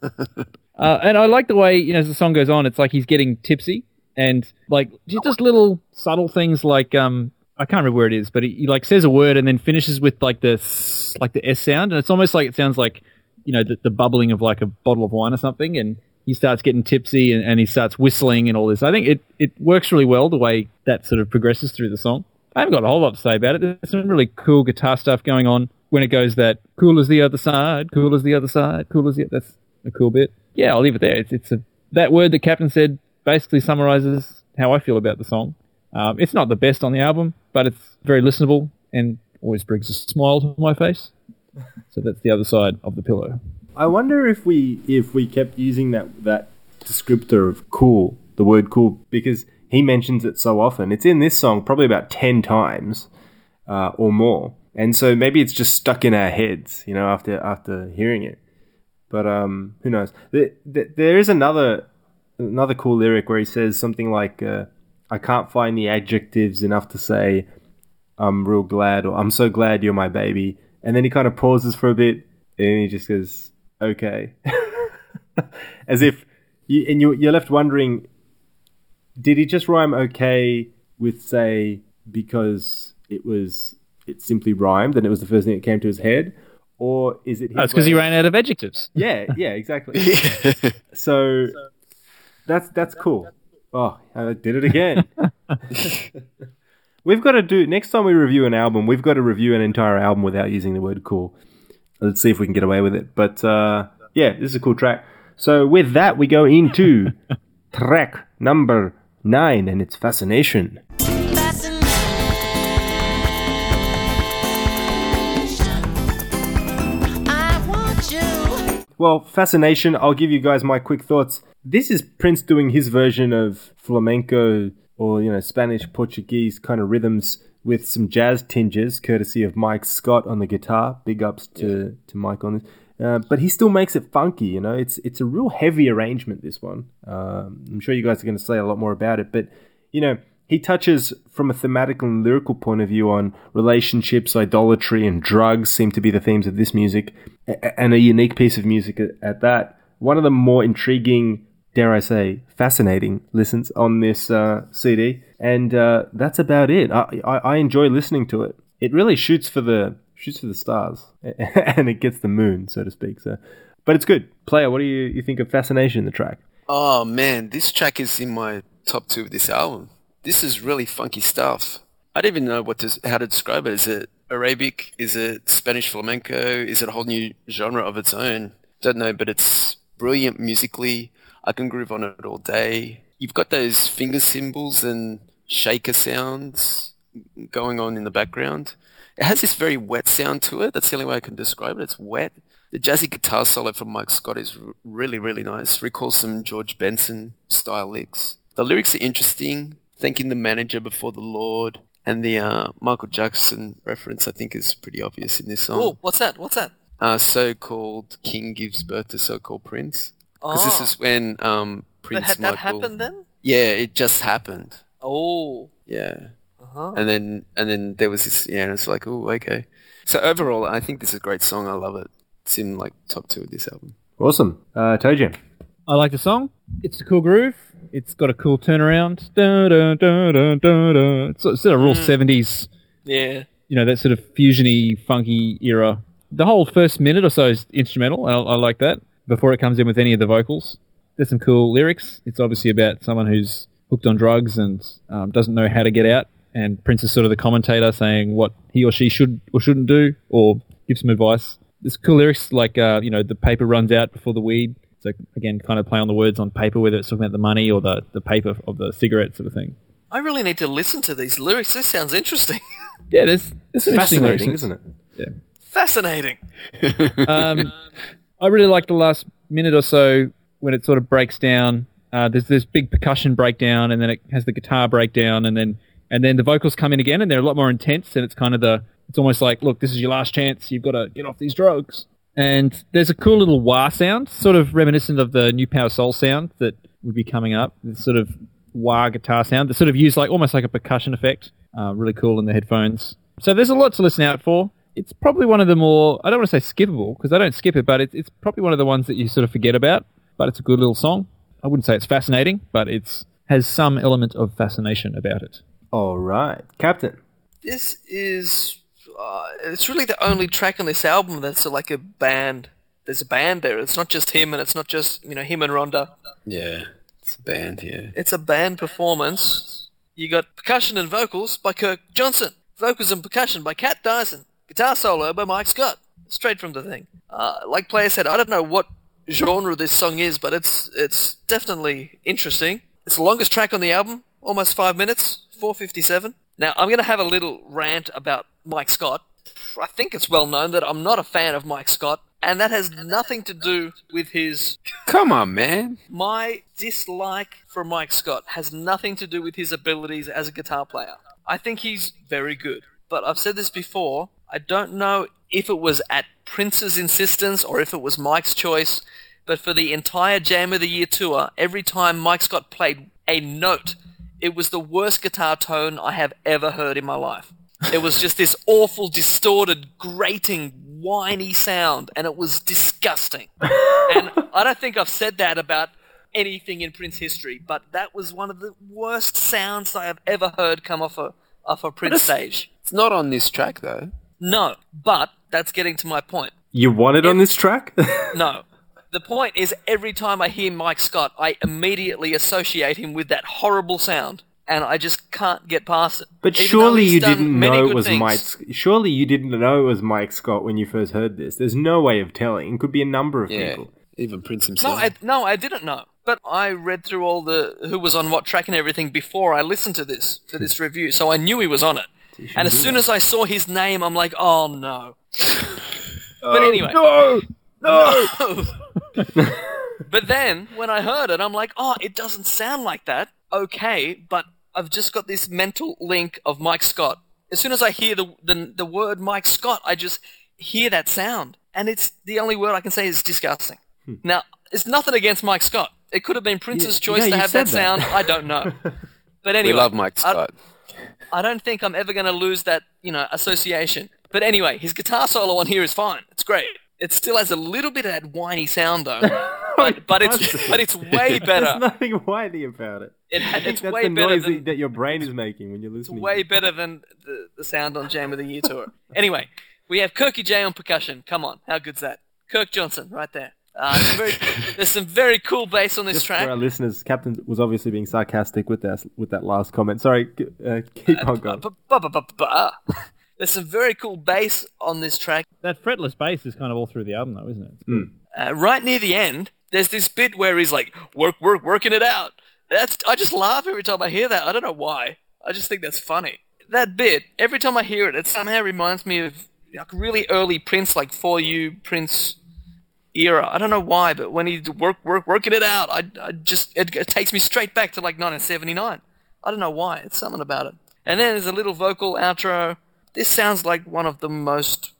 Uh, and I like the way, you know, as the song goes on, it's like he's getting tipsy and like just little subtle things like, um, I can't remember where it is, but he, he like says a word and then finishes with like the, s- like the S sound. And it's almost like it sounds like, you know, the, the bubbling of like a bottle of wine or something. And he starts getting tipsy and, and he starts whistling and all this. I think it, it works really well the way that sort of progresses through the song. I haven't got a whole lot to say about it. There's some really cool guitar stuff going on when it goes that cool as the other side, cool as the other side, cool as the that's a cool bit. Yeah, I'll leave it there. It's, it's a that word that Captain said basically summarizes how I feel about the song. Um, it's not the best on the album, but it's very listenable and always brings a smile to my face. So that's the other side of the pillow. I wonder if we if we kept using that that descriptor of cool, the word cool, because he mentions it so often. It's in this song probably about ten times uh, or more, and so maybe it's just stuck in our heads, you know, after after hearing it. But um, who knows? There, there, is another another cool lyric where he says something like, uh, "I can't find the adjectives enough to say I'm real glad or I'm so glad you're my baby," and then he kind of pauses for a bit and he just goes, "Okay," as if you and you you're left wondering, did he just rhyme "okay" with say because it was it simply rhymed and it was the first thing that came to his head, or is it? his oh, That's because he ran out of adjectives. Yeah, yeah, exactly. so that's that's cool. Oh, I did it again. we've got to do next time we review an album. We've got to review an entire album without using the word "cool." Let's see if we can get away with it. But uh, yeah, this is a cool track. So with that, we go into track number nine, and it's "Fascination." I. Well, fascination. I'll give you guys my quick thoughts. This is Prince doing his version of flamenco or you know Spanish Portuguese kind of rhythms with some jazz tinges, courtesy of Mike Scott on the guitar. Big ups to to Mike on this. Uh, but he still makes it funky, you know. It's it's a real heavy arrangement. This one. Um, I'm sure you guys are going to say a lot more about it, but you know he touches from a thematical and lyrical point of view on relationships, idolatry, and drugs seem to be the themes of this music, and a unique piece of music at that. one of the more intriguing, dare I say, fascinating listens on this uh, CD, and uh, that's about it. I, I, I enjoy listening to it. It really shoots for the shoots for the stars, and it gets the moon, so to speak. So, but it's good. Player, what do you, you think of Fascination, the track? Oh man, this track is in my top two of this album. This is really funky stuff. I don't even know what to, how to describe it. Is it Arabic? Is it Spanish flamenco? Is it a whole new genre of its own? Don't know, but it's brilliant musically. I can groove on it all day. You've got those finger cymbals and shaker sounds going on in the background. It has this very wet sound to it. That's the only way I can describe it. It's wet. The jazzy guitar solo from Mike Scott is really, really nice. Recalls some George Benson style licks. The lyrics are interesting. Thanking the manager before the Lord. And the uh, Michael Jackson reference, I think, is pretty obvious in this song. Oh, what's that? What's that? Uh, so-called king gives birth to so-called prince. Because this Oh. is when um, But Prince had that happened then? Yeah, it just happened. Oh. Yeah. Uh-huh. And then and then there was this yeah, and it's like, oh, okay. So overall, I think this is a great song. I love it. It's in like top two of this album. Awesome. Uh, Toe Jam. I like the song. It's a cool groove. It's got a cool turnaround. Da, da, da, da, da, da. It's, it's sort of real seventies, Yeah. you know, that sort of fusiony, funky era. The whole first minute or so is instrumental. I, I like that. Before it comes in with any of the vocals, there's some cool lyrics. It's obviously about someone who's hooked on drugs and um, doesn't know how to get out. And Prince is sort of the commentator saying what he or she should or shouldn't do, or give some advice. There's cool lyrics like, uh, you know, the paper runs out before the weed. So again, kind of play on the words on paper, whether it's talking about the money or the, the paper of the cigarette sort of thing. I really need to listen to these lyrics. This sounds interesting. Yeah, there's, there's some lyrics. Fascinating, isn't it? Yeah. Fascinating. um, I really like the last minute or so when it sort of breaks down. Uh, there's this big percussion breakdown, and then it has the guitar breakdown, and then and then the vocals come in again, and they're a lot more intense. And it's kind of the it's almost like, look, this is your last chance. You've got to get off these drugs. And there's a cool little wah sound, sort of reminiscent of the New Power Soul sound that would be coming up. This sort of wah guitar sound that sort of used like almost like a percussion effect. Uh, really cool in the headphones. So there's a lot to listen out for. It's probably one of the more I don't want to say skippable because I don't skip it, but it's it's probably one of the ones that you sort of forget about. But it's a good little song. I wouldn't say it's fascinating, but it's has some element of fascination about it. All right. Captain. This is. Uh, it's really the only track on this album that's like a band. There's a band there. It's not just him, and it's not just you know him and Rhonda. Yeah, it's a band. Yeah. It's a band performance. You got percussion and vocals by Kirk Johnson, vocals and percussion by Kat Dyson, guitar solo by Mike Scott. Straight from the thing. Uh, like Player said, I don't know what genre this song is, but it's it's definitely interesting. It's the longest track on the album, almost five minutes, 4:57. Now I'm going to have a little rant about Mike Scott. I think it's well known that I'm not a fan of Mike Scott, and that has nothing to do with his Come on, man. my dislike for Mike Scott has nothing to do with his abilities as a guitar player. I think he's very good. But I've said this before, I don't know if it was at Prince's insistence or if it was Mike's choice, but for the entire Jam of the Year tour, every time Mike Scott played a note, it was the worst guitar tone I have ever heard in my life. It was just this awful, distorted, grating, whiny sound, and it was disgusting. and I don't think I've said that about anything in Prince history, but that was one of the worst sounds I have ever heard come off a off a Prince stage. It's not on this track though. No, but that's getting to my point. You want it on this track? No. The point is, every time I hear Mike Scott, I immediately associate him with that horrible sound, and I just can't get past it. But Even surely you didn't know it was things. Mike. Surely you didn't know it was Mike Scott when you first heard this. There's no way of telling. It could be a number of Yeah. people. Even Prince No, himself. I, no, I didn't know. But I read through all the who was on what track and everything before I listened to this to this review, so I knew he was on it. And as soon as I saw his name, I'm like, oh no. but anyway, No, no. but then when I heard it, I'm like, oh, it doesn't sound like that. Okay, but I've just got this mental link of Mike Scott. As soon as I hear the the, the word Mike Scott, I just hear that sound, and it's the only word I can say is disgusting. Now, it's nothing against Mike Scott. It could have been Prince's Yeah, choice yeah, to have that, that. sound. I don't know. But anyway. we love Mike Scott. I don't think I'm ever going to lose that, you know, association. But anyway, his guitar solo on here is fine. It's great. It still has a little bit of that whiny sound though. but, but it's but it's way better. There's nothing whiny about it. It, it's that's way the better noise than that, that your brain is making when you're listening. it's way better than the, the sound on Jam of the Year tour. Anyway, we have Kirky J on percussion. Come on, how good's that? Kirk Johnson, right there. Uh, very, there's some very cool bass on this Just track. for our listeners, Captain was obviously being sarcastic with that with that last comment. Sorry, uh, keep on going. Bu- bu- bu- bu- bu- uh. There's some very cool bass on this track. That fretless bass is kind of all through the album, though, isn't it? Hmm. Uh, right near the end, there's this bit where he's like, "Work, work, working it out." That's I just laugh every time I hear that. I don't know why. I just think that's funny. That bit, every time I hear it, it somehow reminds me of like really early Prince, like For You Prince era. I don't know why, but when he's work, work, working it out, I, I just it, it takes me straight back to like 1979. I don't know why. It's something about it. And then there's a little vocal outro. This sounds like one of the most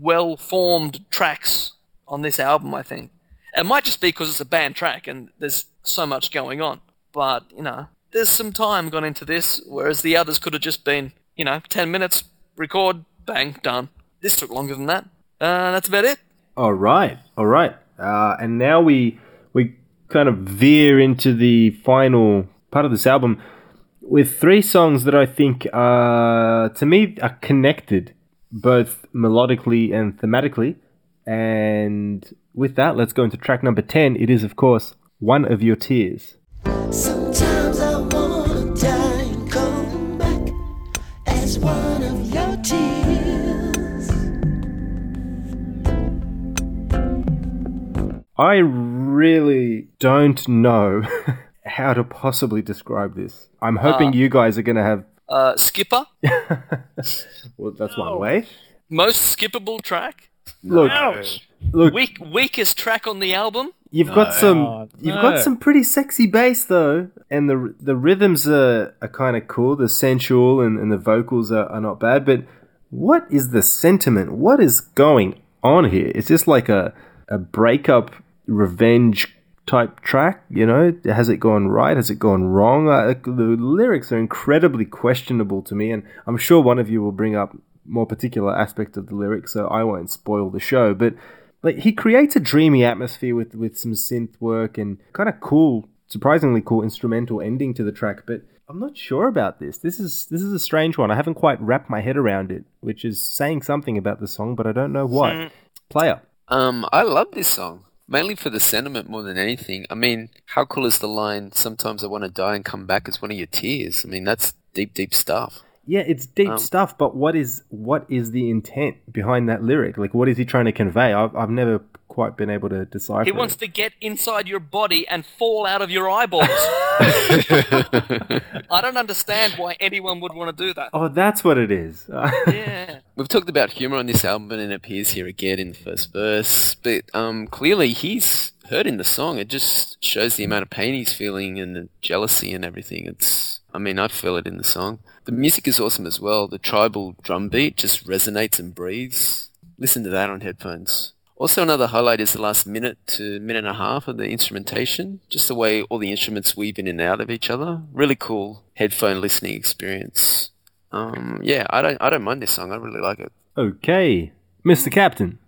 well-formed tracks on this album. I think it might just be because it's a band track and there's so much going on. But you know, there's some time gone into this, whereas the others could have just been, you know, 10 minutes, record, bang, done. This took longer than that. Uh, that's about it. All right, all right. Uh, and now we we kind of veer into the final part of this album with three songs that I think, are to me, are connected both melodically and thematically. And with that, let's go into track number ten. It is, of course, "One of Your Tears." Sometimes I really don't know how to possibly describe this. I'm hoping you guys are going to have. Uh, Skipper, Well, that's one way. most skippable track. Look, look, Weak, weakest track on the album. you've got some, Oh, you've got some pretty sexy bass though, and the the rhythms are, are kind of cool. The sensual and, and the vocals are, are not bad. But what is the sentiment? What is going on here? Is this like a a breakup revenge type track? You know, has it gone right? Has it gone wrong? Uh, the lyrics are incredibly questionable to me, and I'm sure one of you will bring up more particular aspects of the lyrics, so I won't spoil the show. But like, he creates a dreamy atmosphere with with some synth work and kind of cool, surprisingly cool instrumental ending to the track. But I'm not sure about this. This is this is a strange one. I haven't quite wrapped my head around it, which is saying something about the song, but I don't know what. Player. Um, I love this song. Mainly for the sentiment more than anything. I mean, how cool is the line, sometimes I want to die and come back as one of your tears? I mean, that's deep, deep stuff. Yeah, it's deep Um, stuff, but what is what is the intent behind that lyric? Like, what is he trying to convey? I've, I've never quite been able to decipher. He wants it. to get inside your body and fall out of your eyeballs. I don't understand why anyone would want to do that. Oh, that's what it is. Yeah. We've talked about humor on this album, and it appears here again in the first verse. But um, clearly, he's heard in the song. It just shows the amount of pain he's feeling and the jealousy and everything. It's, I mean, I feel it in the song. The music is awesome as well. The tribal drum beat just resonates and breathes. Listen to that on headphones. Also, another highlight is the last minute to minute and a half of the instrumentation. Just the way all the instruments weave in and out of each other. Really cool headphone listening experience. Um, yeah, I don't, I don't mind this song. I really like it. okay, Mr. Captain.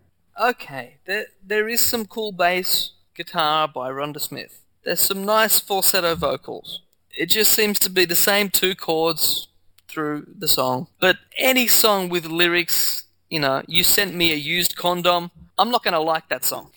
Okay, there, there is some cool bass guitar by Rhonda Smith. There's some nice falsetto vocals. It just seems to be the same two chords through the song. But any song with lyrics, you know, you sent me a used condom, I'm not going to like that song.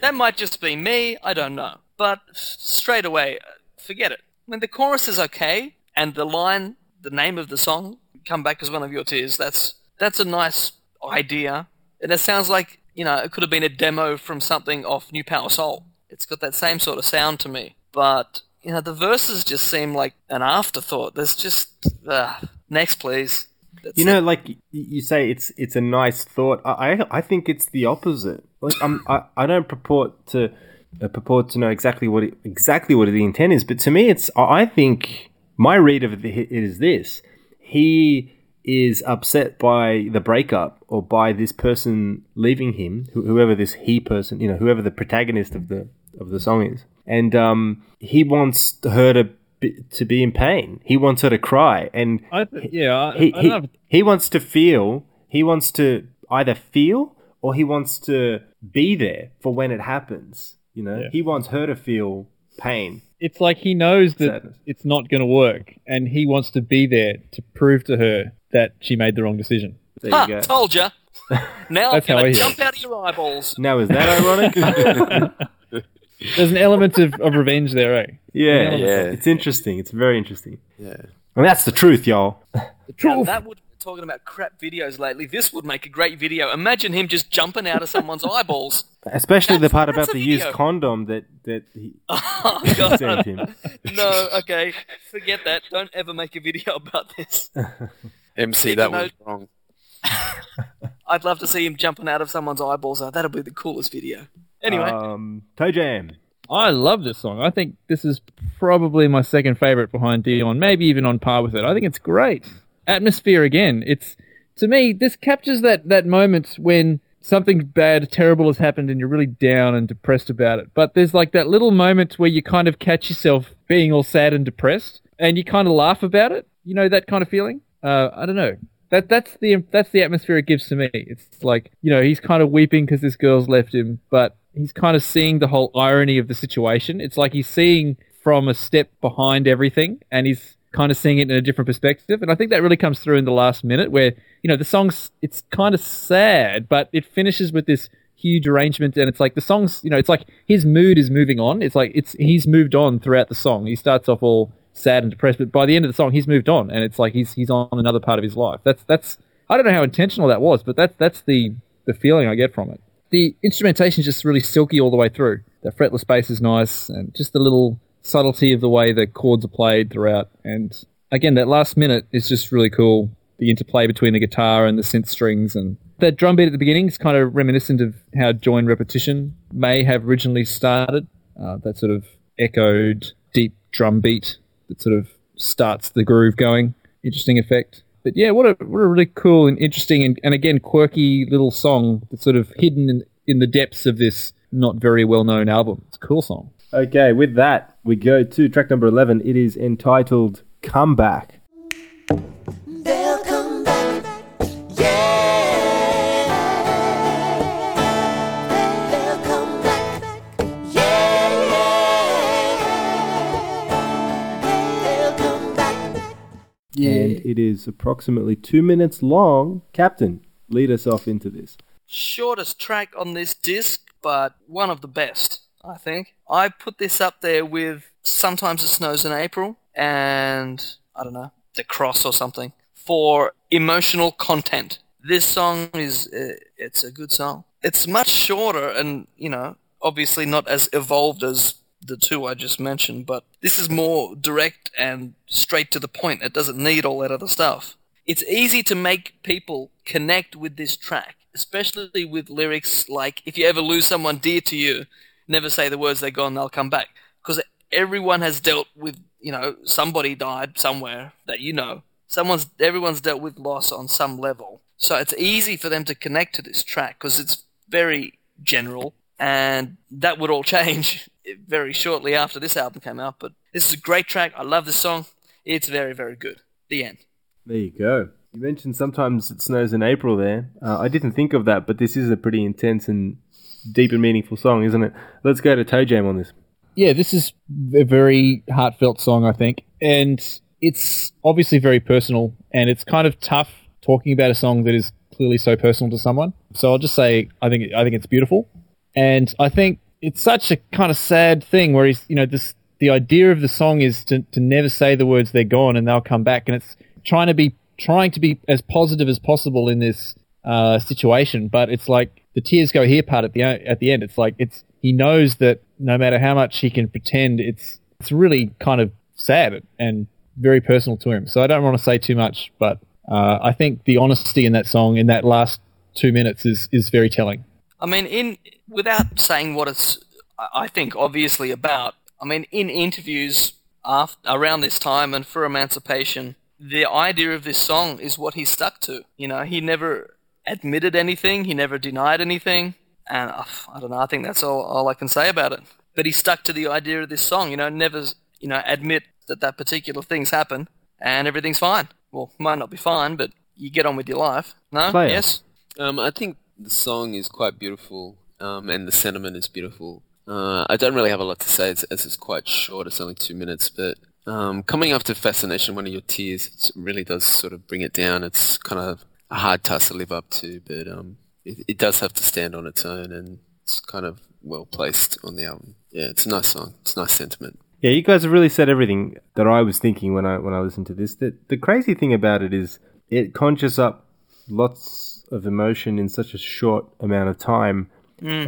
that might just be me, I don't know. But straight away, forget it. When the chorus is okay, and the line, the name of the song, come back as one of your tears, that's that's a nice idea. And it sounds like, you know, it could have been a demo from something off New Power Soul. It's got that same sort of sound to me. But, you know, the verses just seem like an afterthought. There's just, uh, next please. That's You it. know, like you say, it's it's a nice thought. I I, I think it's the opposite. Like I'm, I I don't purport to uh, purport to know exactly what it, exactly what the intent is, but to me, it's I I think my read of it is this: he is upset by the breakup or by this person leaving him, whoever this he person, you know, whoever the protagonist of the of the song is, and um, he wants her to be, to be in pain. He wants her to cry, and I th- yeah, I, he, I don't he, know. if- he wants to feel he wants to either feel or he wants to be there for when it happens You know, Yeah. he wants her to feel pain. It's like he knows that Sadness. it's not going to work, and he wants to be there to prove to her that she made the wrong decision. There Ha! you go. Told ya. Now I'm how gonna jump it. out of your eyeballs. Now is that ironic? There's an element of, of revenge there, eh? yeah, Yeah. It's interesting. It's very interesting. Yeah. And that's the truth, y'all. The truth. that would be talking about crap videos lately. This would make a great video. Imagine him just jumping out of someone's eyeballs. Especially the part about a the used condom that that he Oh, sent him. No, okay, forget that. Don't ever make a video about this. MC, Even that was wrong. I'd love to see him jumping out of someone's eyeballs. That'll be the coolest video. Anyway, um, Toe Jam. I love this song. I think this is probably my second favorite behind Dionne, maybe even on par with it. I think it's great. Atmosphere again. It's to me this captures that that moment when something bad, terrible has happened and you're really down and depressed about it. But there's like that little moment where you kind of catch yourself being all sad and depressed and you kind of laugh about it. You know that kind of feeling? Uh, I don't know. That that's the that's the atmosphere it gives to me. It's like you know he's kind of weeping because this girl's left him, but he's kind of seeing the whole irony of the situation. It's like he's seeing from a step behind everything, and he's kind of seeing it in a different perspective. And I think that really comes through in the last minute, where you know the song's it's kind of sad, but it finishes with this huge arrangement, and it's like the song's you know it's like his mood is moving on. It's like it's he's moved on throughout the song. He starts off all sad and depressed, but by the end of the song, he's moved on, and it's like he's he's on another part of his life. That's that's I don't know how intentional that was, but that's that's the the feeling I get from it. The instrumentation is just really silky all the way through. The fretless bass is nice, and just the little subtlety of the way the chords are played throughout. And again, that last minute is just really cool. The interplay between the guitar and the synth strings, and that drum beat at the beginning is kind of reminiscent of how join repetition may have originally started. Uh, that sort of echoed deep drum beat that sort of starts the groove going. Interesting effect. But yeah, what a what a really cool and interesting and, and again quirky little song that's sort of hidden in, in the depths of this not very well known album. It's a cool song. Okay, with that, we go to track number 11. It is entitled Comeback. It is approximately two minutes long. Captain, lead us off into this. shortest track on this disc, but one of the best, I think. I put this up there with Sometimes It Snows in April and, I don't know, The Cross or something, for emotional content. This song is, uh, it's a good song. It's much shorter and, you know, obviously not as evolved as the two I just mentioned, but this is more direct and straight to the point. It doesn't need all that other stuff. It's easy to make people connect with this track, especially with lyrics like, if you ever lose someone dear to you, never say the words they're gone, they'll come back. Because everyone has dealt with, you know, somebody died somewhere that you know. Someone's, everyone's dealt with loss on some level. So it's easy for them to connect to this track because it's very general and that would all change very shortly after this album came out. But this is a great track. I love this song. It's very, very good. The end. There you go. You mentioned sometimes it snows in April there. Uh, I didn't think of that, but this is a pretty intense and deep and meaningful song, isn't it? Let's go to Toe Jam on this. Yeah, this is a very heartfelt song, I think, and it's obviously very personal, and it's kind of tough talking about a song that is clearly so personal to someone. So I'll just say I think I think it's beautiful, and I think it's such a kind of sad thing where he's you know this the idea of the song is to to never say the words they're gone and they'll come back, and it's trying to be trying to be as positive as possible in this uh, situation, but it's like the tears go here part at the at the end. It's like it's he knows that no matter how much he can pretend, it's it's really kind of sad and very personal to him. So I don't want to say too much, but uh, I think the honesty in that song in that last two minutes is is very telling. I mean, in without saying what it's, I I think obviously about. I mean, in interviews after, around this time and for Emancipation, the idea of this song is what he stuck to. You know, he never admitted anything, he never denied anything, and uh, I don't know. I think that's all, all I can say about it. But he stuck to the idea of this song. You know, never you know admit that that particular thing's happened and everything's fine. Well, might not be fine, but you get on with your life. No, Player. yes. Um, I think the song is quite beautiful, um, and the sentiment is beautiful. Uh, I don't really have a lot to say as, as it's quite short. It's only two minutes, but um, coming after Fascination, one of your tears, really does sort of bring it down. It's kind of a hard task to live up to, but um, it, it does have to stand on its own, and it's kind of well placed on the album. Yeah, it's a nice song. It's a nice sentiment. Yeah, you guys have really said everything that I was thinking when I when I listened to this. The, the crazy thing about it is it conjures up lots of emotion in such a short amount of time,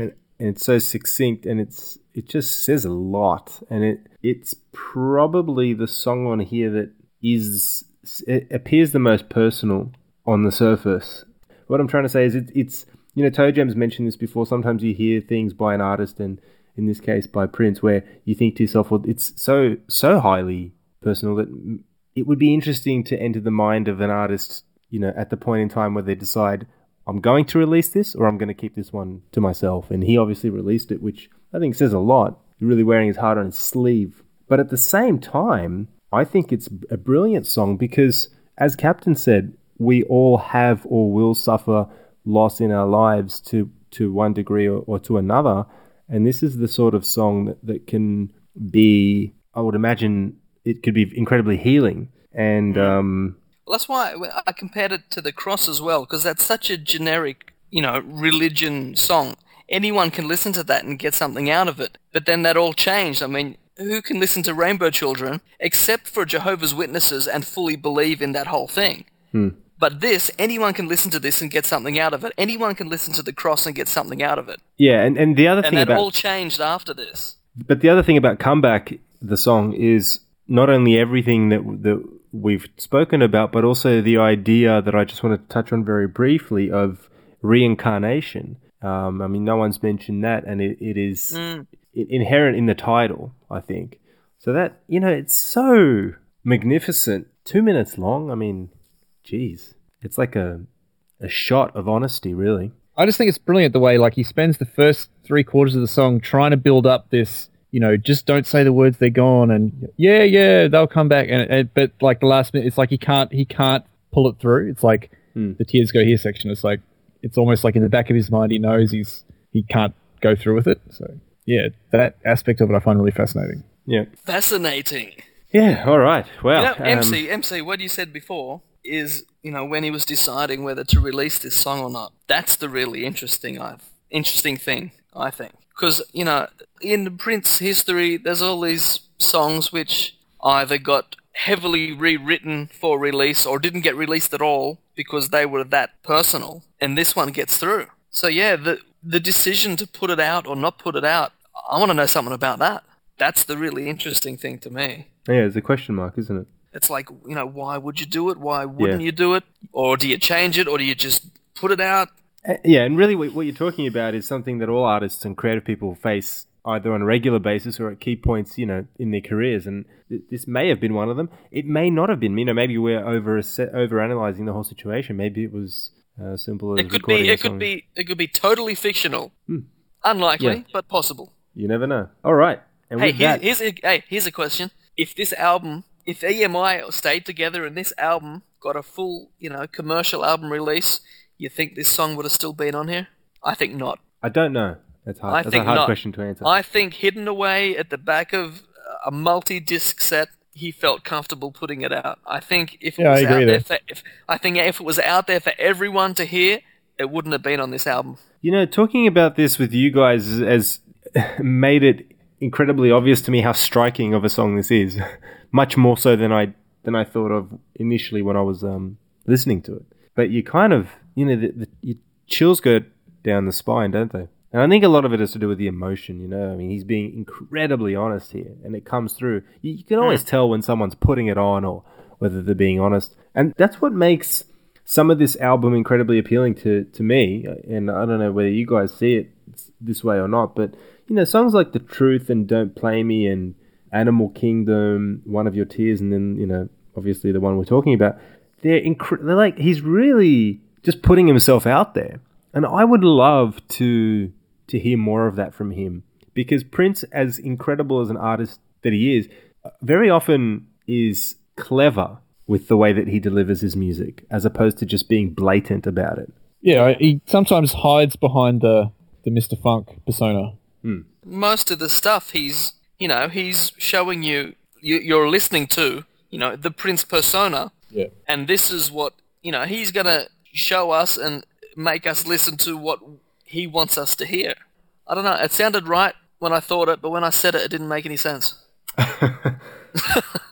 and, and it's so succinct, and it's it just says a lot, and it it's probably the song on here that is it appears the most personal on the surface. What I'm trying to say is it, it's you know Toe Jam's mentioned this before. Sometimes you hear things by an artist, and in this case by Prince, where you think to yourself, well, it's so so highly personal that mm, it would be interesting to enter the mind of an artist, you know, at the point in time where they decide I'm going to release this or I'm going to keep this one to myself. And he obviously released it, which I think says a lot. He's really wearing his heart on his sleeve. But at the same time, I think it's a brilliant song because, as Captain said, we all have or will suffer loss in our lives to, to one degree or, or to another. And this is the sort of song that, that can be, I would imagine, it could be incredibly healing. And um, Well, that's why I compared it to the cross as well, because that's such a generic, you know, religion song. Anyone can listen to that and get something out of it. But then that all changed. I mean, who can listen to Rainbow Children except for Jehovah's Witnesses and fully believe in that whole thing? Hmm. But this, anyone can listen to this and get something out of it. Anyone can listen to the cross and get something out of it. yeah, and, and the other And thing that about all changed after this. But the other thing about comeback, the song is not only everything that that we've spoken about, but also the idea that I just want to touch on very briefly of reincarnation. Um, I mean, no one's mentioned that, and it, it is i- inherent in the title, I think. So that you know, it's so magnificent. Two minutes long. I mean, geez, it's like a a shot of honesty, really. I just think it's brilliant the way like he spends the first three quarters of the song trying to build up this, you know, just don't say the words they're gone and yeah, yeah, they'll come back and, and but like the last minute it's like he can't he can't pull it through. It's like the tears go here section. It's like it's almost like in the back of his mind he knows he's he can't go through with it. So yeah, that aspect of it I find really fascinating. Yeah. Fascinating. Yeah. All right. Well, You know, um, MC, MC, what you said before is, you know, when he was deciding whether to release this song or not. That's the really interesting, I, interesting thing, I think. Because, you know, in Prince history, there's all these songs which either got heavily rewritten for release or didn't get released at all because they were that personal. And this one gets through. So, yeah, the, the decision to put it out or not put it out, I want to know something about that. That's the really interesting thing to me. Yeah, it's a question mark, isn't it? It's like, you know, why would you do it? Why wouldn't Yeah. you do it? Or do you change it? Or do you just put it out? Uh, Yeah, and really, what you're talking about is something that all artists and creative people face either on a regular basis or at key points, you know, in their careers. And th- this may have been one of them. It may not have been. You know, maybe we're over over analyzing the whole situation. Maybe it was uh, simple as It could be. It could be. It could be totally fictional. Unlikely, Yeah. but possible. You never know. All right, and Hey, here's, that, here's a hey, here's a question. If this album, if EMI stayed together and this album got a full, you know, commercial album release, you think this song would have still been on here? I think not. I don't know. That's hard. I That's think a hard not. question to answer. I think hidden away at the back of a multi-disc set, he felt comfortable putting it out. I think if it Yeah, I was agree out there there. for, if, I think if it was out there for everyone to hear, it wouldn't have been on this album. You know, talking about this with you guys has made it incredibly obvious to me how striking of a song this is, much more so than I than I thought of initially when I was um, listening to it. But you kind of, you know, the, the your chills go down the spine, don't they? And I think a lot of it has to do with the emotion. You know, I mean, he's being incredibly honest here, and it comes through. You, you can always hmm. tell when someone's putting it on or whether they're being honest, and that's what makes some of this album incredibly appealing to, to me, and I don't know whether you guys see it this way or not, but you know, songs like The Truth and Don't Play Me and Animal Kingdom, One of Your Tears, and then, you know, obviously the one we're talking about, they're, incre- they're like, he's really just putting himself out there. And I would love to to hear more of that from him because Prince, as incredible as an artist that he is, very often is clever with the way that he delivers his music, as opposed to just being blatant about it. Yeah, he sometimes hides behind the the Mr. Funk persona. Hmm. most of the stuff he's you know he's showing you, you you're listening to you know the prince persona Yeah. and this is what you know he's gonna show us and make us listen to what he wants us to hear i don't know it sounded right when i thought it but when i said it it didn't make any sense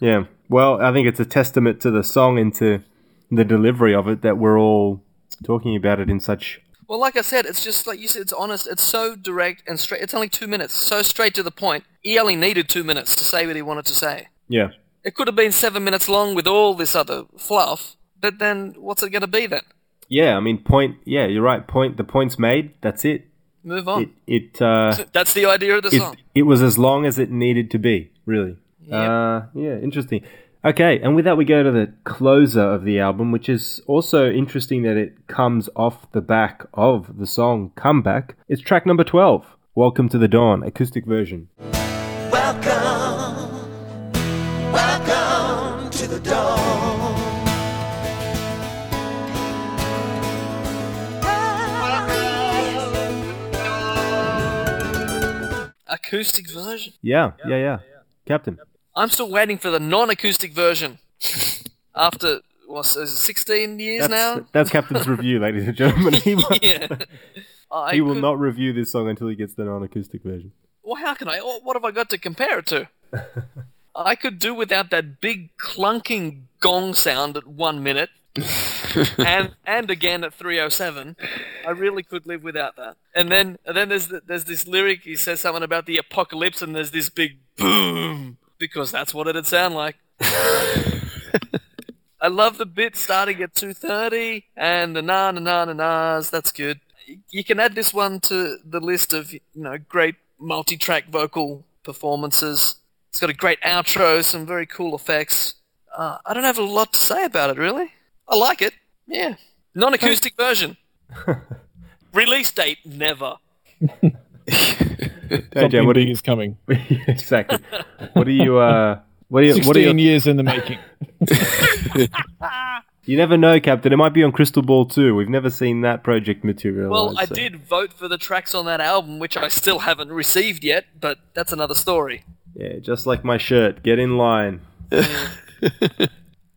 Yeah. Well, I think it's a testament to the song and to the delivery of it that we're all talking about it in such. well like i said it's just like you said it's honest it's so direct and straight it's only two minutes so straight to the point he only needed two minutes to say what he wanted to say Yeah. it could have been seven minutes long with all this other fluff but then what's it going to be then Yeah. I mean, point. Yeah, you're right. Point. The point's made. That's it. move on It. It. Uh, that's the idea of the it, song it was as long as it needed to be. Really. Uh, yeah. Interesting. Okay, and with that we go to the closer of the album, which is also interesting that it comes off the back of the song "Comeback." It's track number twelve. Welcome to the Dawn, acoustic version. Acoustic version Yeah, yeah, yeah. Captain. I'm still waiting for the non-acoustic version. After what's it 16 years That's, now? that's Captain's review, ladies and gentlemen. He, will, yeah. He will could- not review this song until he gets the non-acoustic version. Well, how can I? What what have I got to compare it to? I could do without that big clunking gong sound at one minute, and and again at 307. I really could live without that. And then and then there's the, there's this lyric. He says something about the apocalypse, and there's this big boom because that's what it'd sound like. I love the bit starting at 2:30 and the na na na na na's. That's good. You can add this one to the list of you know great multi-track vocal performances. It's got a great outro, some very cool effects. Uh, I don't have a lot to say about it really. I like it. Yeah, non-acoustic version. Release date never. Hey, Something Jan, what do big you, is coming. exactly. What are you? Uh, what are you? What do Sixteen you? years in the making. You never know, Captain. It might be on Crystal Ball too. We've never seen that project materialize. Well, I so- did vote for the tracks on that album, which I still haven't received yet, but that's another story. Yeah, just like my shirt. Get in line.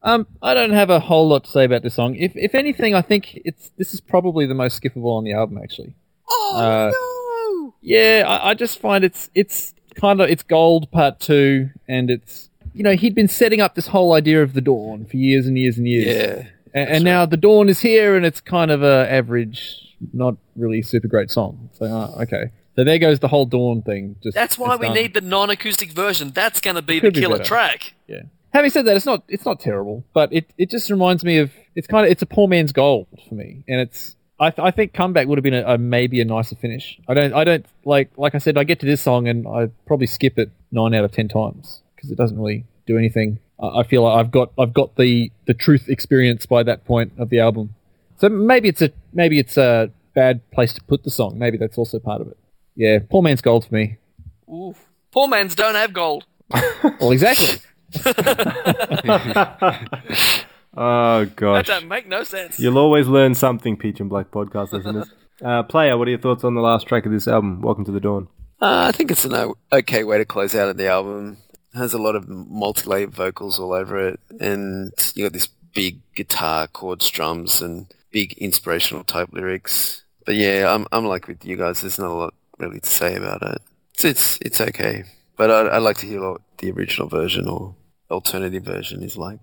Um, I don't have a whole lot to say about this song. If if anything, I think it's this is probably the most skippable on the album. Actually, Oh Uh, no! yeah, I, I just find it's it's kind of it's gold part two, and it's you know he'd been setting up this whole idea of the dawn for years and years and years. Yeah. and, and now the dawn is here, and it's kind of a average, not really super great song. So uh, okay, so there goes the whole dawn thing. Just That's why we done. need the non-acoustic version. That's going to be the Could be killer track. Having said that, it's not it's not terrible, but it, it just reminds me of it's kind of it's a poor man's gold for me, and it's I, th- I think comeback would have been a, a maybe a nicer finish. I don't I don't like like I said I get to this song and I probably skip it nine out of ten times because it doesn't really do anything. I, I feel like I've got I've got the the truth experience by that point of the album, so maybe it's a maybe it's a bad place to put the song. Maybe that's also part of it. Yeah, poor man's gold for me. Oof. Poor man's don't have gold. Well, exactly. Oh god. That gosh. don't make no sense. You'll always learn something, Peach and Black podcast listeners. Uh, player, what are your thoughts on the last track of this album? Welcome to the Dawn. Uh, I think it's an okay way to close out of the album. It has a lot of multi-layered vocals all over it, and you got this big guitar, chord drums, and big inspirational type lyrics. But yeah, I'm I'm like with you guys. There's not a lot really to say about it. It's it's, it's okay, but I, I'd like to hear what the original version or alternative version is like.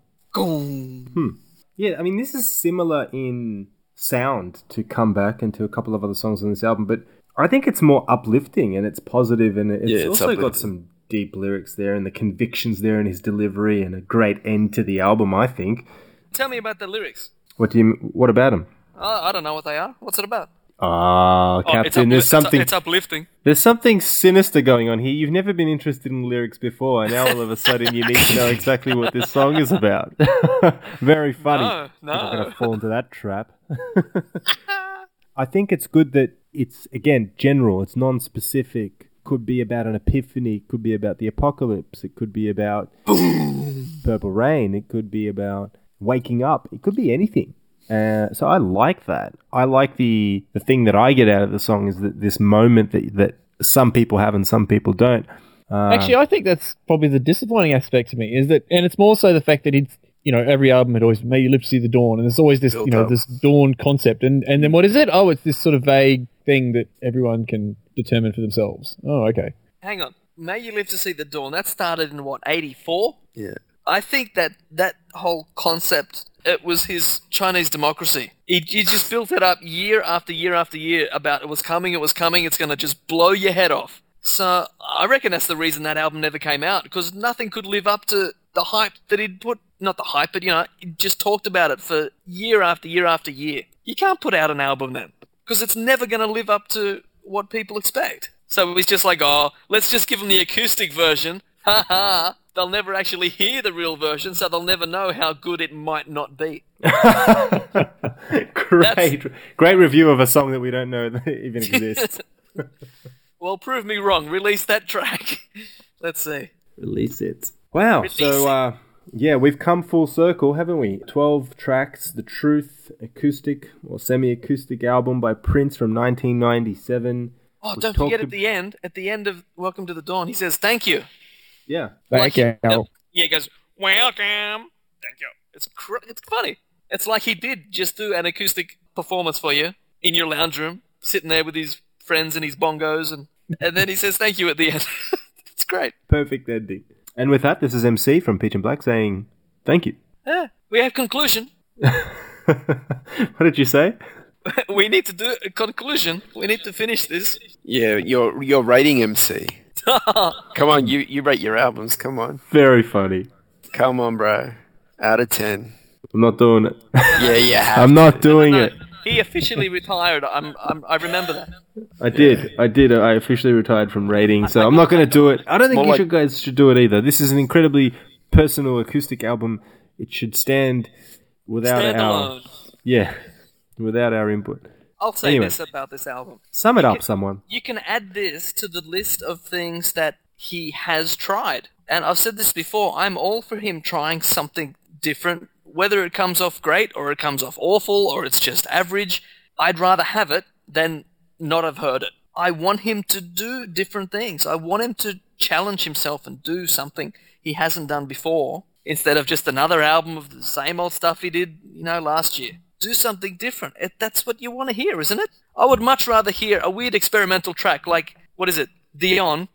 Yeah, I mean, this is similar in sound to come back and to a couple of other songs on this album, but I think it's more uplifting and it's positive and it's, Yeah, it's also got some deep lyrics there and the convictions there in his delivery and a great end to the album, I think. Tell me about the lyrics. What do you, what about them? Uh, I don't know what they are. What's it about? Ah, Oh, Captain, upli- there's something It's, uplifting. There's something sinister going on here. You've never been interested in lyrics before, and now all of a sudden you need to know exactly what this song is about. Very funny. No, no. I'm going to fall into that trap. I think it's good that it's, again, general, it's non specific. Could be about an epiphany, could be about the apocalypse, it could be about purple rain, it could be about waking up, it could be anything. Uh, so I like that. I like the the thing that I get out of the song is that this moment that that some people have and some people don't. Uh, Actually, I think that's probably the disappointing aspect to me is that, and it's more so the fact that it's, you know, every album had always, may you live to see the dawn, and there's always this, you know, up. this dawn concept, and and then what is it? Oh, it's this sort of vague thing that everyone can determine for themselves. Oh, okay. Hang on. May you live to see the dawn. That started in what, 84? Yeah. I think that that whole concept, it was his Chinese democracy. He, he just built it up year after year after year about it was coming, it was coming, it's going to just blow your head off. So I reckon that's the reason that album never came out because nothing could live up to the hype that he'd put. Not the hype, but you know, he just talked about it for year after year after year. You can't put out an album then because it's never going to live up to what people expect. So it was just like, oh, let's just give them the acoustic version. Ha ha. They'll never actually hear the real version, so they'll never know how good it might not be. great, great review of a song that we don't know that even exists. Well, prove me wrong. Release that track. Let's see. Release it. Wow. Release so, it. uh, yeah, we've come full circle, haven't we? 12 tracks, The Truth, acoustic or semi acoustic album by Prince from 1997. Oh, don't forget ab- at the end, at the end of Welcome to the Dawn, he says, thank you. Yeah. Thank you. Yeah, he goes, welcome. Thank you. It's cr- it's funny. It's like he did just do an acoustic performance for you in your lounge room, sitting there with his friends and his bongos, and, and then he says thank you at the end. it's great. Perfect ending. And with that, this is MC from Peach and Black saying thank you. Yeah, we have conclusion. what did you say? we need to do a conclusion. We need to finish this. Yeah, you're you're rating MC. Come on, you you rate your albums. Come on, Very funny. come on, bro. Out of ten. I'm not doing it. Yeah, yeah. I'm not doing No, it. he officially retired. I'm, I'm, I remember that. I did. I did. I officially retired from rating, so I'm not going to do it. I don't think More you like- should guys should do it either. This is an incredibly personal acoustic album. It should stand without Stand our alone. yeah, without our input. I'll say Anyway. this about this album. Sum it up, can- someone. You can add this to the list of things that he has tried. And I've said this before, I'm all for him trying something different. Whether it comes off great or it comes off awful or it's just average, I'd rather have it than not have heard it. I want him to do different things. I want him to challenge himself and do something he hasn't done before instead of just another album of the same old stuff he did, you know, last year. Do something different. It, that's what you want to hear, isn't it? I would much rather hear a weird experimental track like, what is it, Dionne,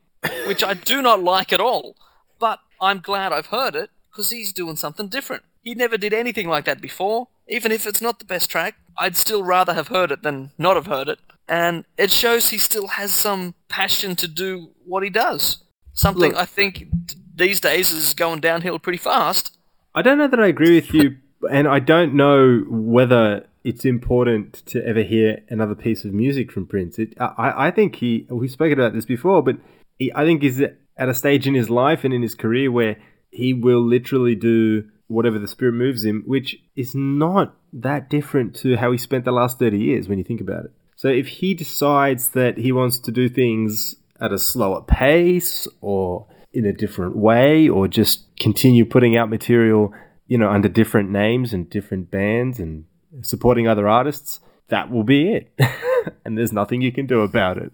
which I do not like at all. But I'm glad I've heard it because he's doing something different. He never did anything like that before. Even if it's not the best track, I'd still rather have heard it than not have heard it. And it shows he still has some passion to do what he does. Something Look- I think these days is going downhill pretty fast. I don't know that I agree with you, and I don't know whether it's important to ever hear another piece of music from Prince. It, I, I think he. We've spoken about this before, but he, I think he's at a stage in his life and in his career where he will literally do whatever the spirit moves him, which is not that different to how he spent the last thirty years when you think about it. So if he decides that he wants to do things at a slower pace or in a different way or just continue putting out material, you know, under different names and different bands and supporting other artists, that will be it. and there's nothing you can do about it.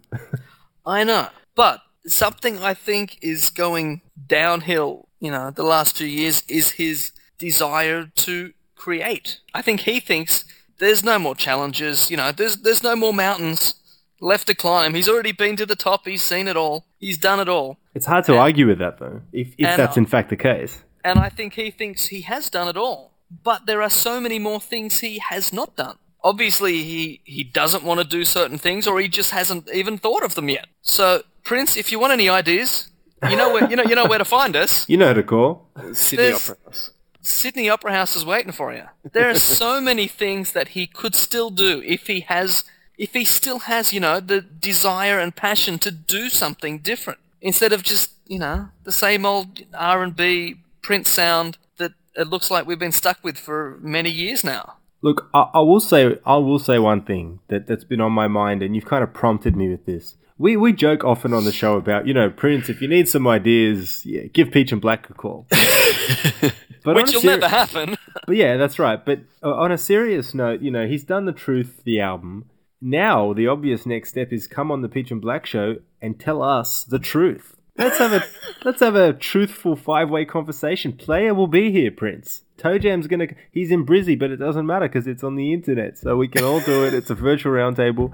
I know. But something I think is going downhill, you know, the last two years is his desire to create. I think he thinks there's no more challenges, you know, there's there's no more mountains left to climb. He's already been to the top, he's seen it all. He's done it all. It's hard to argue with that though, if, if that's in fact the case. And I think he thinks he has done it all. But there are so many more things he has not done. Obviously, he, he doesn't want to do certain things, or he just hasn't even thought of them yet. So, Prince, if you want any ideas, you know where you know you know where to find us. You know who to call. Sydney There's- Opera House. Sydney Opera House is waiting for you. There are so many things that he could still do if he has, if he still has, you know, the desire and passion to do something different instead of just, you know, the same old R and B Prince sound that it looks like we've been stuck with for many years now. Look, I, I will say I will say one thing that that's been on my mind, and you've kind of prompted me with this. We we joke often on the show about you know Prince. If you need some ideas, yeah, give Peach and Black a call. but on Which will seri- never happen. But yeah, that's right. But uh, on a serious note, you know, he's done the Truth, the album, now the obvious next step is come on the Peach and Black show and tell us the truth. Let's have a let's have a truthful five way conversation. Player will be here, Prince. Toe Jam's gonna he's in Brizzy, but it doesn't matter because it's on the internet, so we can all do it. It's a virtual roundtable.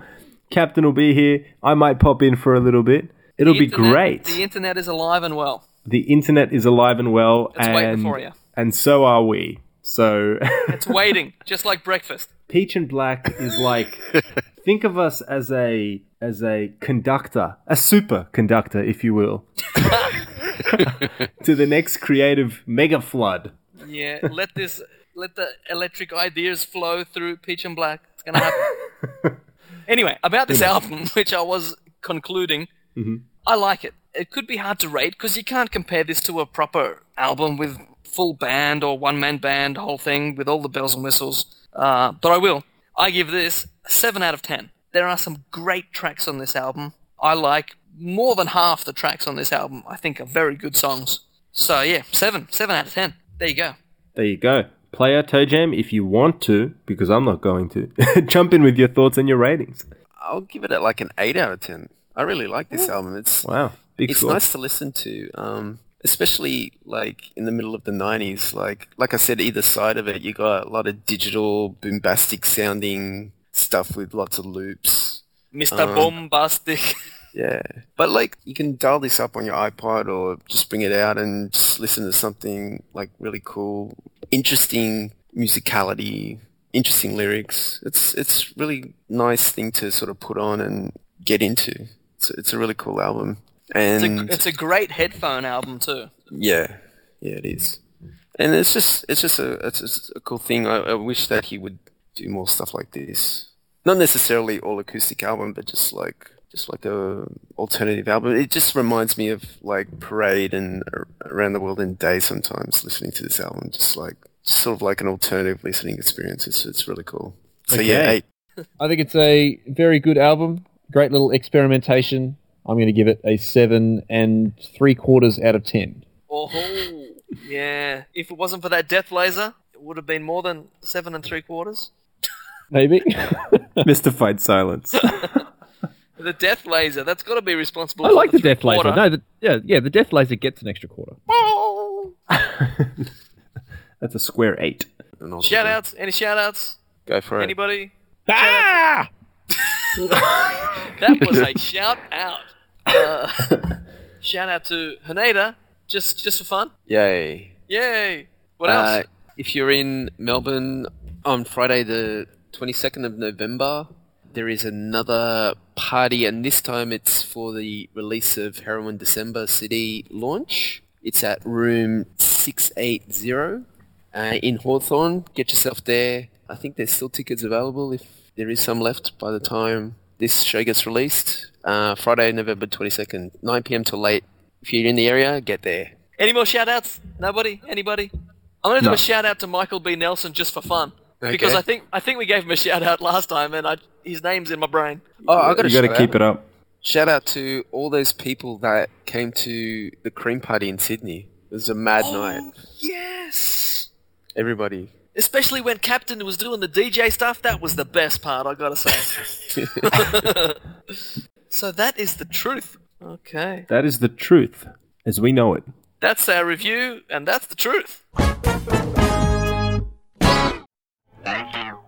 Captain will be here. I might pop in for a little bit. It'll The be internet- great. The internet is alive and well. the internet is alive and well, It's waiting and for you. and so are we. So It's waiting, just like breakfast. Peach and Black is like think of us as a as a conductor, a super conductor, if you will, to the next creative mega flood. Yeah, let this, let the electric ideas flow through Peach and Black. It's gonna happen. anyway, about this album, which I was concluding, I like it. It could be hard to rate because you can't compare this to a proper album with full band or one man band, whole thing with all the bells and whistles. Uh, but I will. I give this seven out of ten. There are some great tracks on this album. I like more than half the tracks on this album. I think are very good songs. So yeah, seven, seven out of ten. There you go. There you go. Player Toe Jam, if you want to, because I'm not going to, jump in with your thoughts and your ratings. I'll give it a, like an 8 out of 10. I really like this album. It's Wow. Big it's score. nice to listen to, um, especially like in the middle of the '90s. Like like I said, either side of it, you got a lot of digital, bombastic sounding stuff with lots of loops. Mr. Um, Bombastic. Yeah, but like you can dial this up on your iPod or just bring it out and just listen to something like really cool, interesting musicality, interesting lyrics. It's it's really nice thing to sort of put on and get into. It's it's a really cool album, It's and a, it's a great headphone album too. yeah, yeah, it is. And it's just it's just a it's just a cool thing. I, I wish that he would do more stuff like this. Not necessarily all acoustic album, but just like just like a alternative album. It just reminds me of like Parade and Around the World in a Day. Sometimes listening to this album, just like just sort of like an alternative listening experience. It's it's really cool. So yeah, eight. I think it's a very good album. Great little experimentation. I'm going to give it a seven and three quarters out of ten. Oh, yeah. If it wasn't for that death laser, it would have been more than seven and three quarters. Maybe. Mystified silence. The death laser, that's got to be responsible. I for like the death three-quarter. laser. No, the, yeah, yeah, the death laser gets an extra quarter. That's a square eight. And Shout outs? Any shout outs? Go for it. Anybody? Ah! That was a shout out. Uh, shout out to Haneda, just just for fun. Yay. Yay! What Uh, else? if you're in Melbourne on Friday, the 22nd of November, there is another party, and this time it's for the release of Heroin December City launch. It's at room 680 uh, in Hawthorn. Get yourself there. I think there's still tickets available if there is some left by the time this show gets released. Uh, Friday, November 22nd, 9 p.m. till late. If you're in the area, get there. Any more shout outs? Nobody? Anybody? I'm gonna do No. a shout out to Michael B. Nelson just for fun. Because I think I think we gave him a shout out last time and I, his name's in my brain. Oh, I got to. You got to keep it up. Shout out to all those people that came to the cream party in Sydney. It was a mad oh, night. Oh, yes! Everybody. Especially when Captain was doing the DJ stuff, that was the best part, I gotta say. so that is the truth. Okay. That is the truth as we know it. That's our review, and that's the truth. Thank you.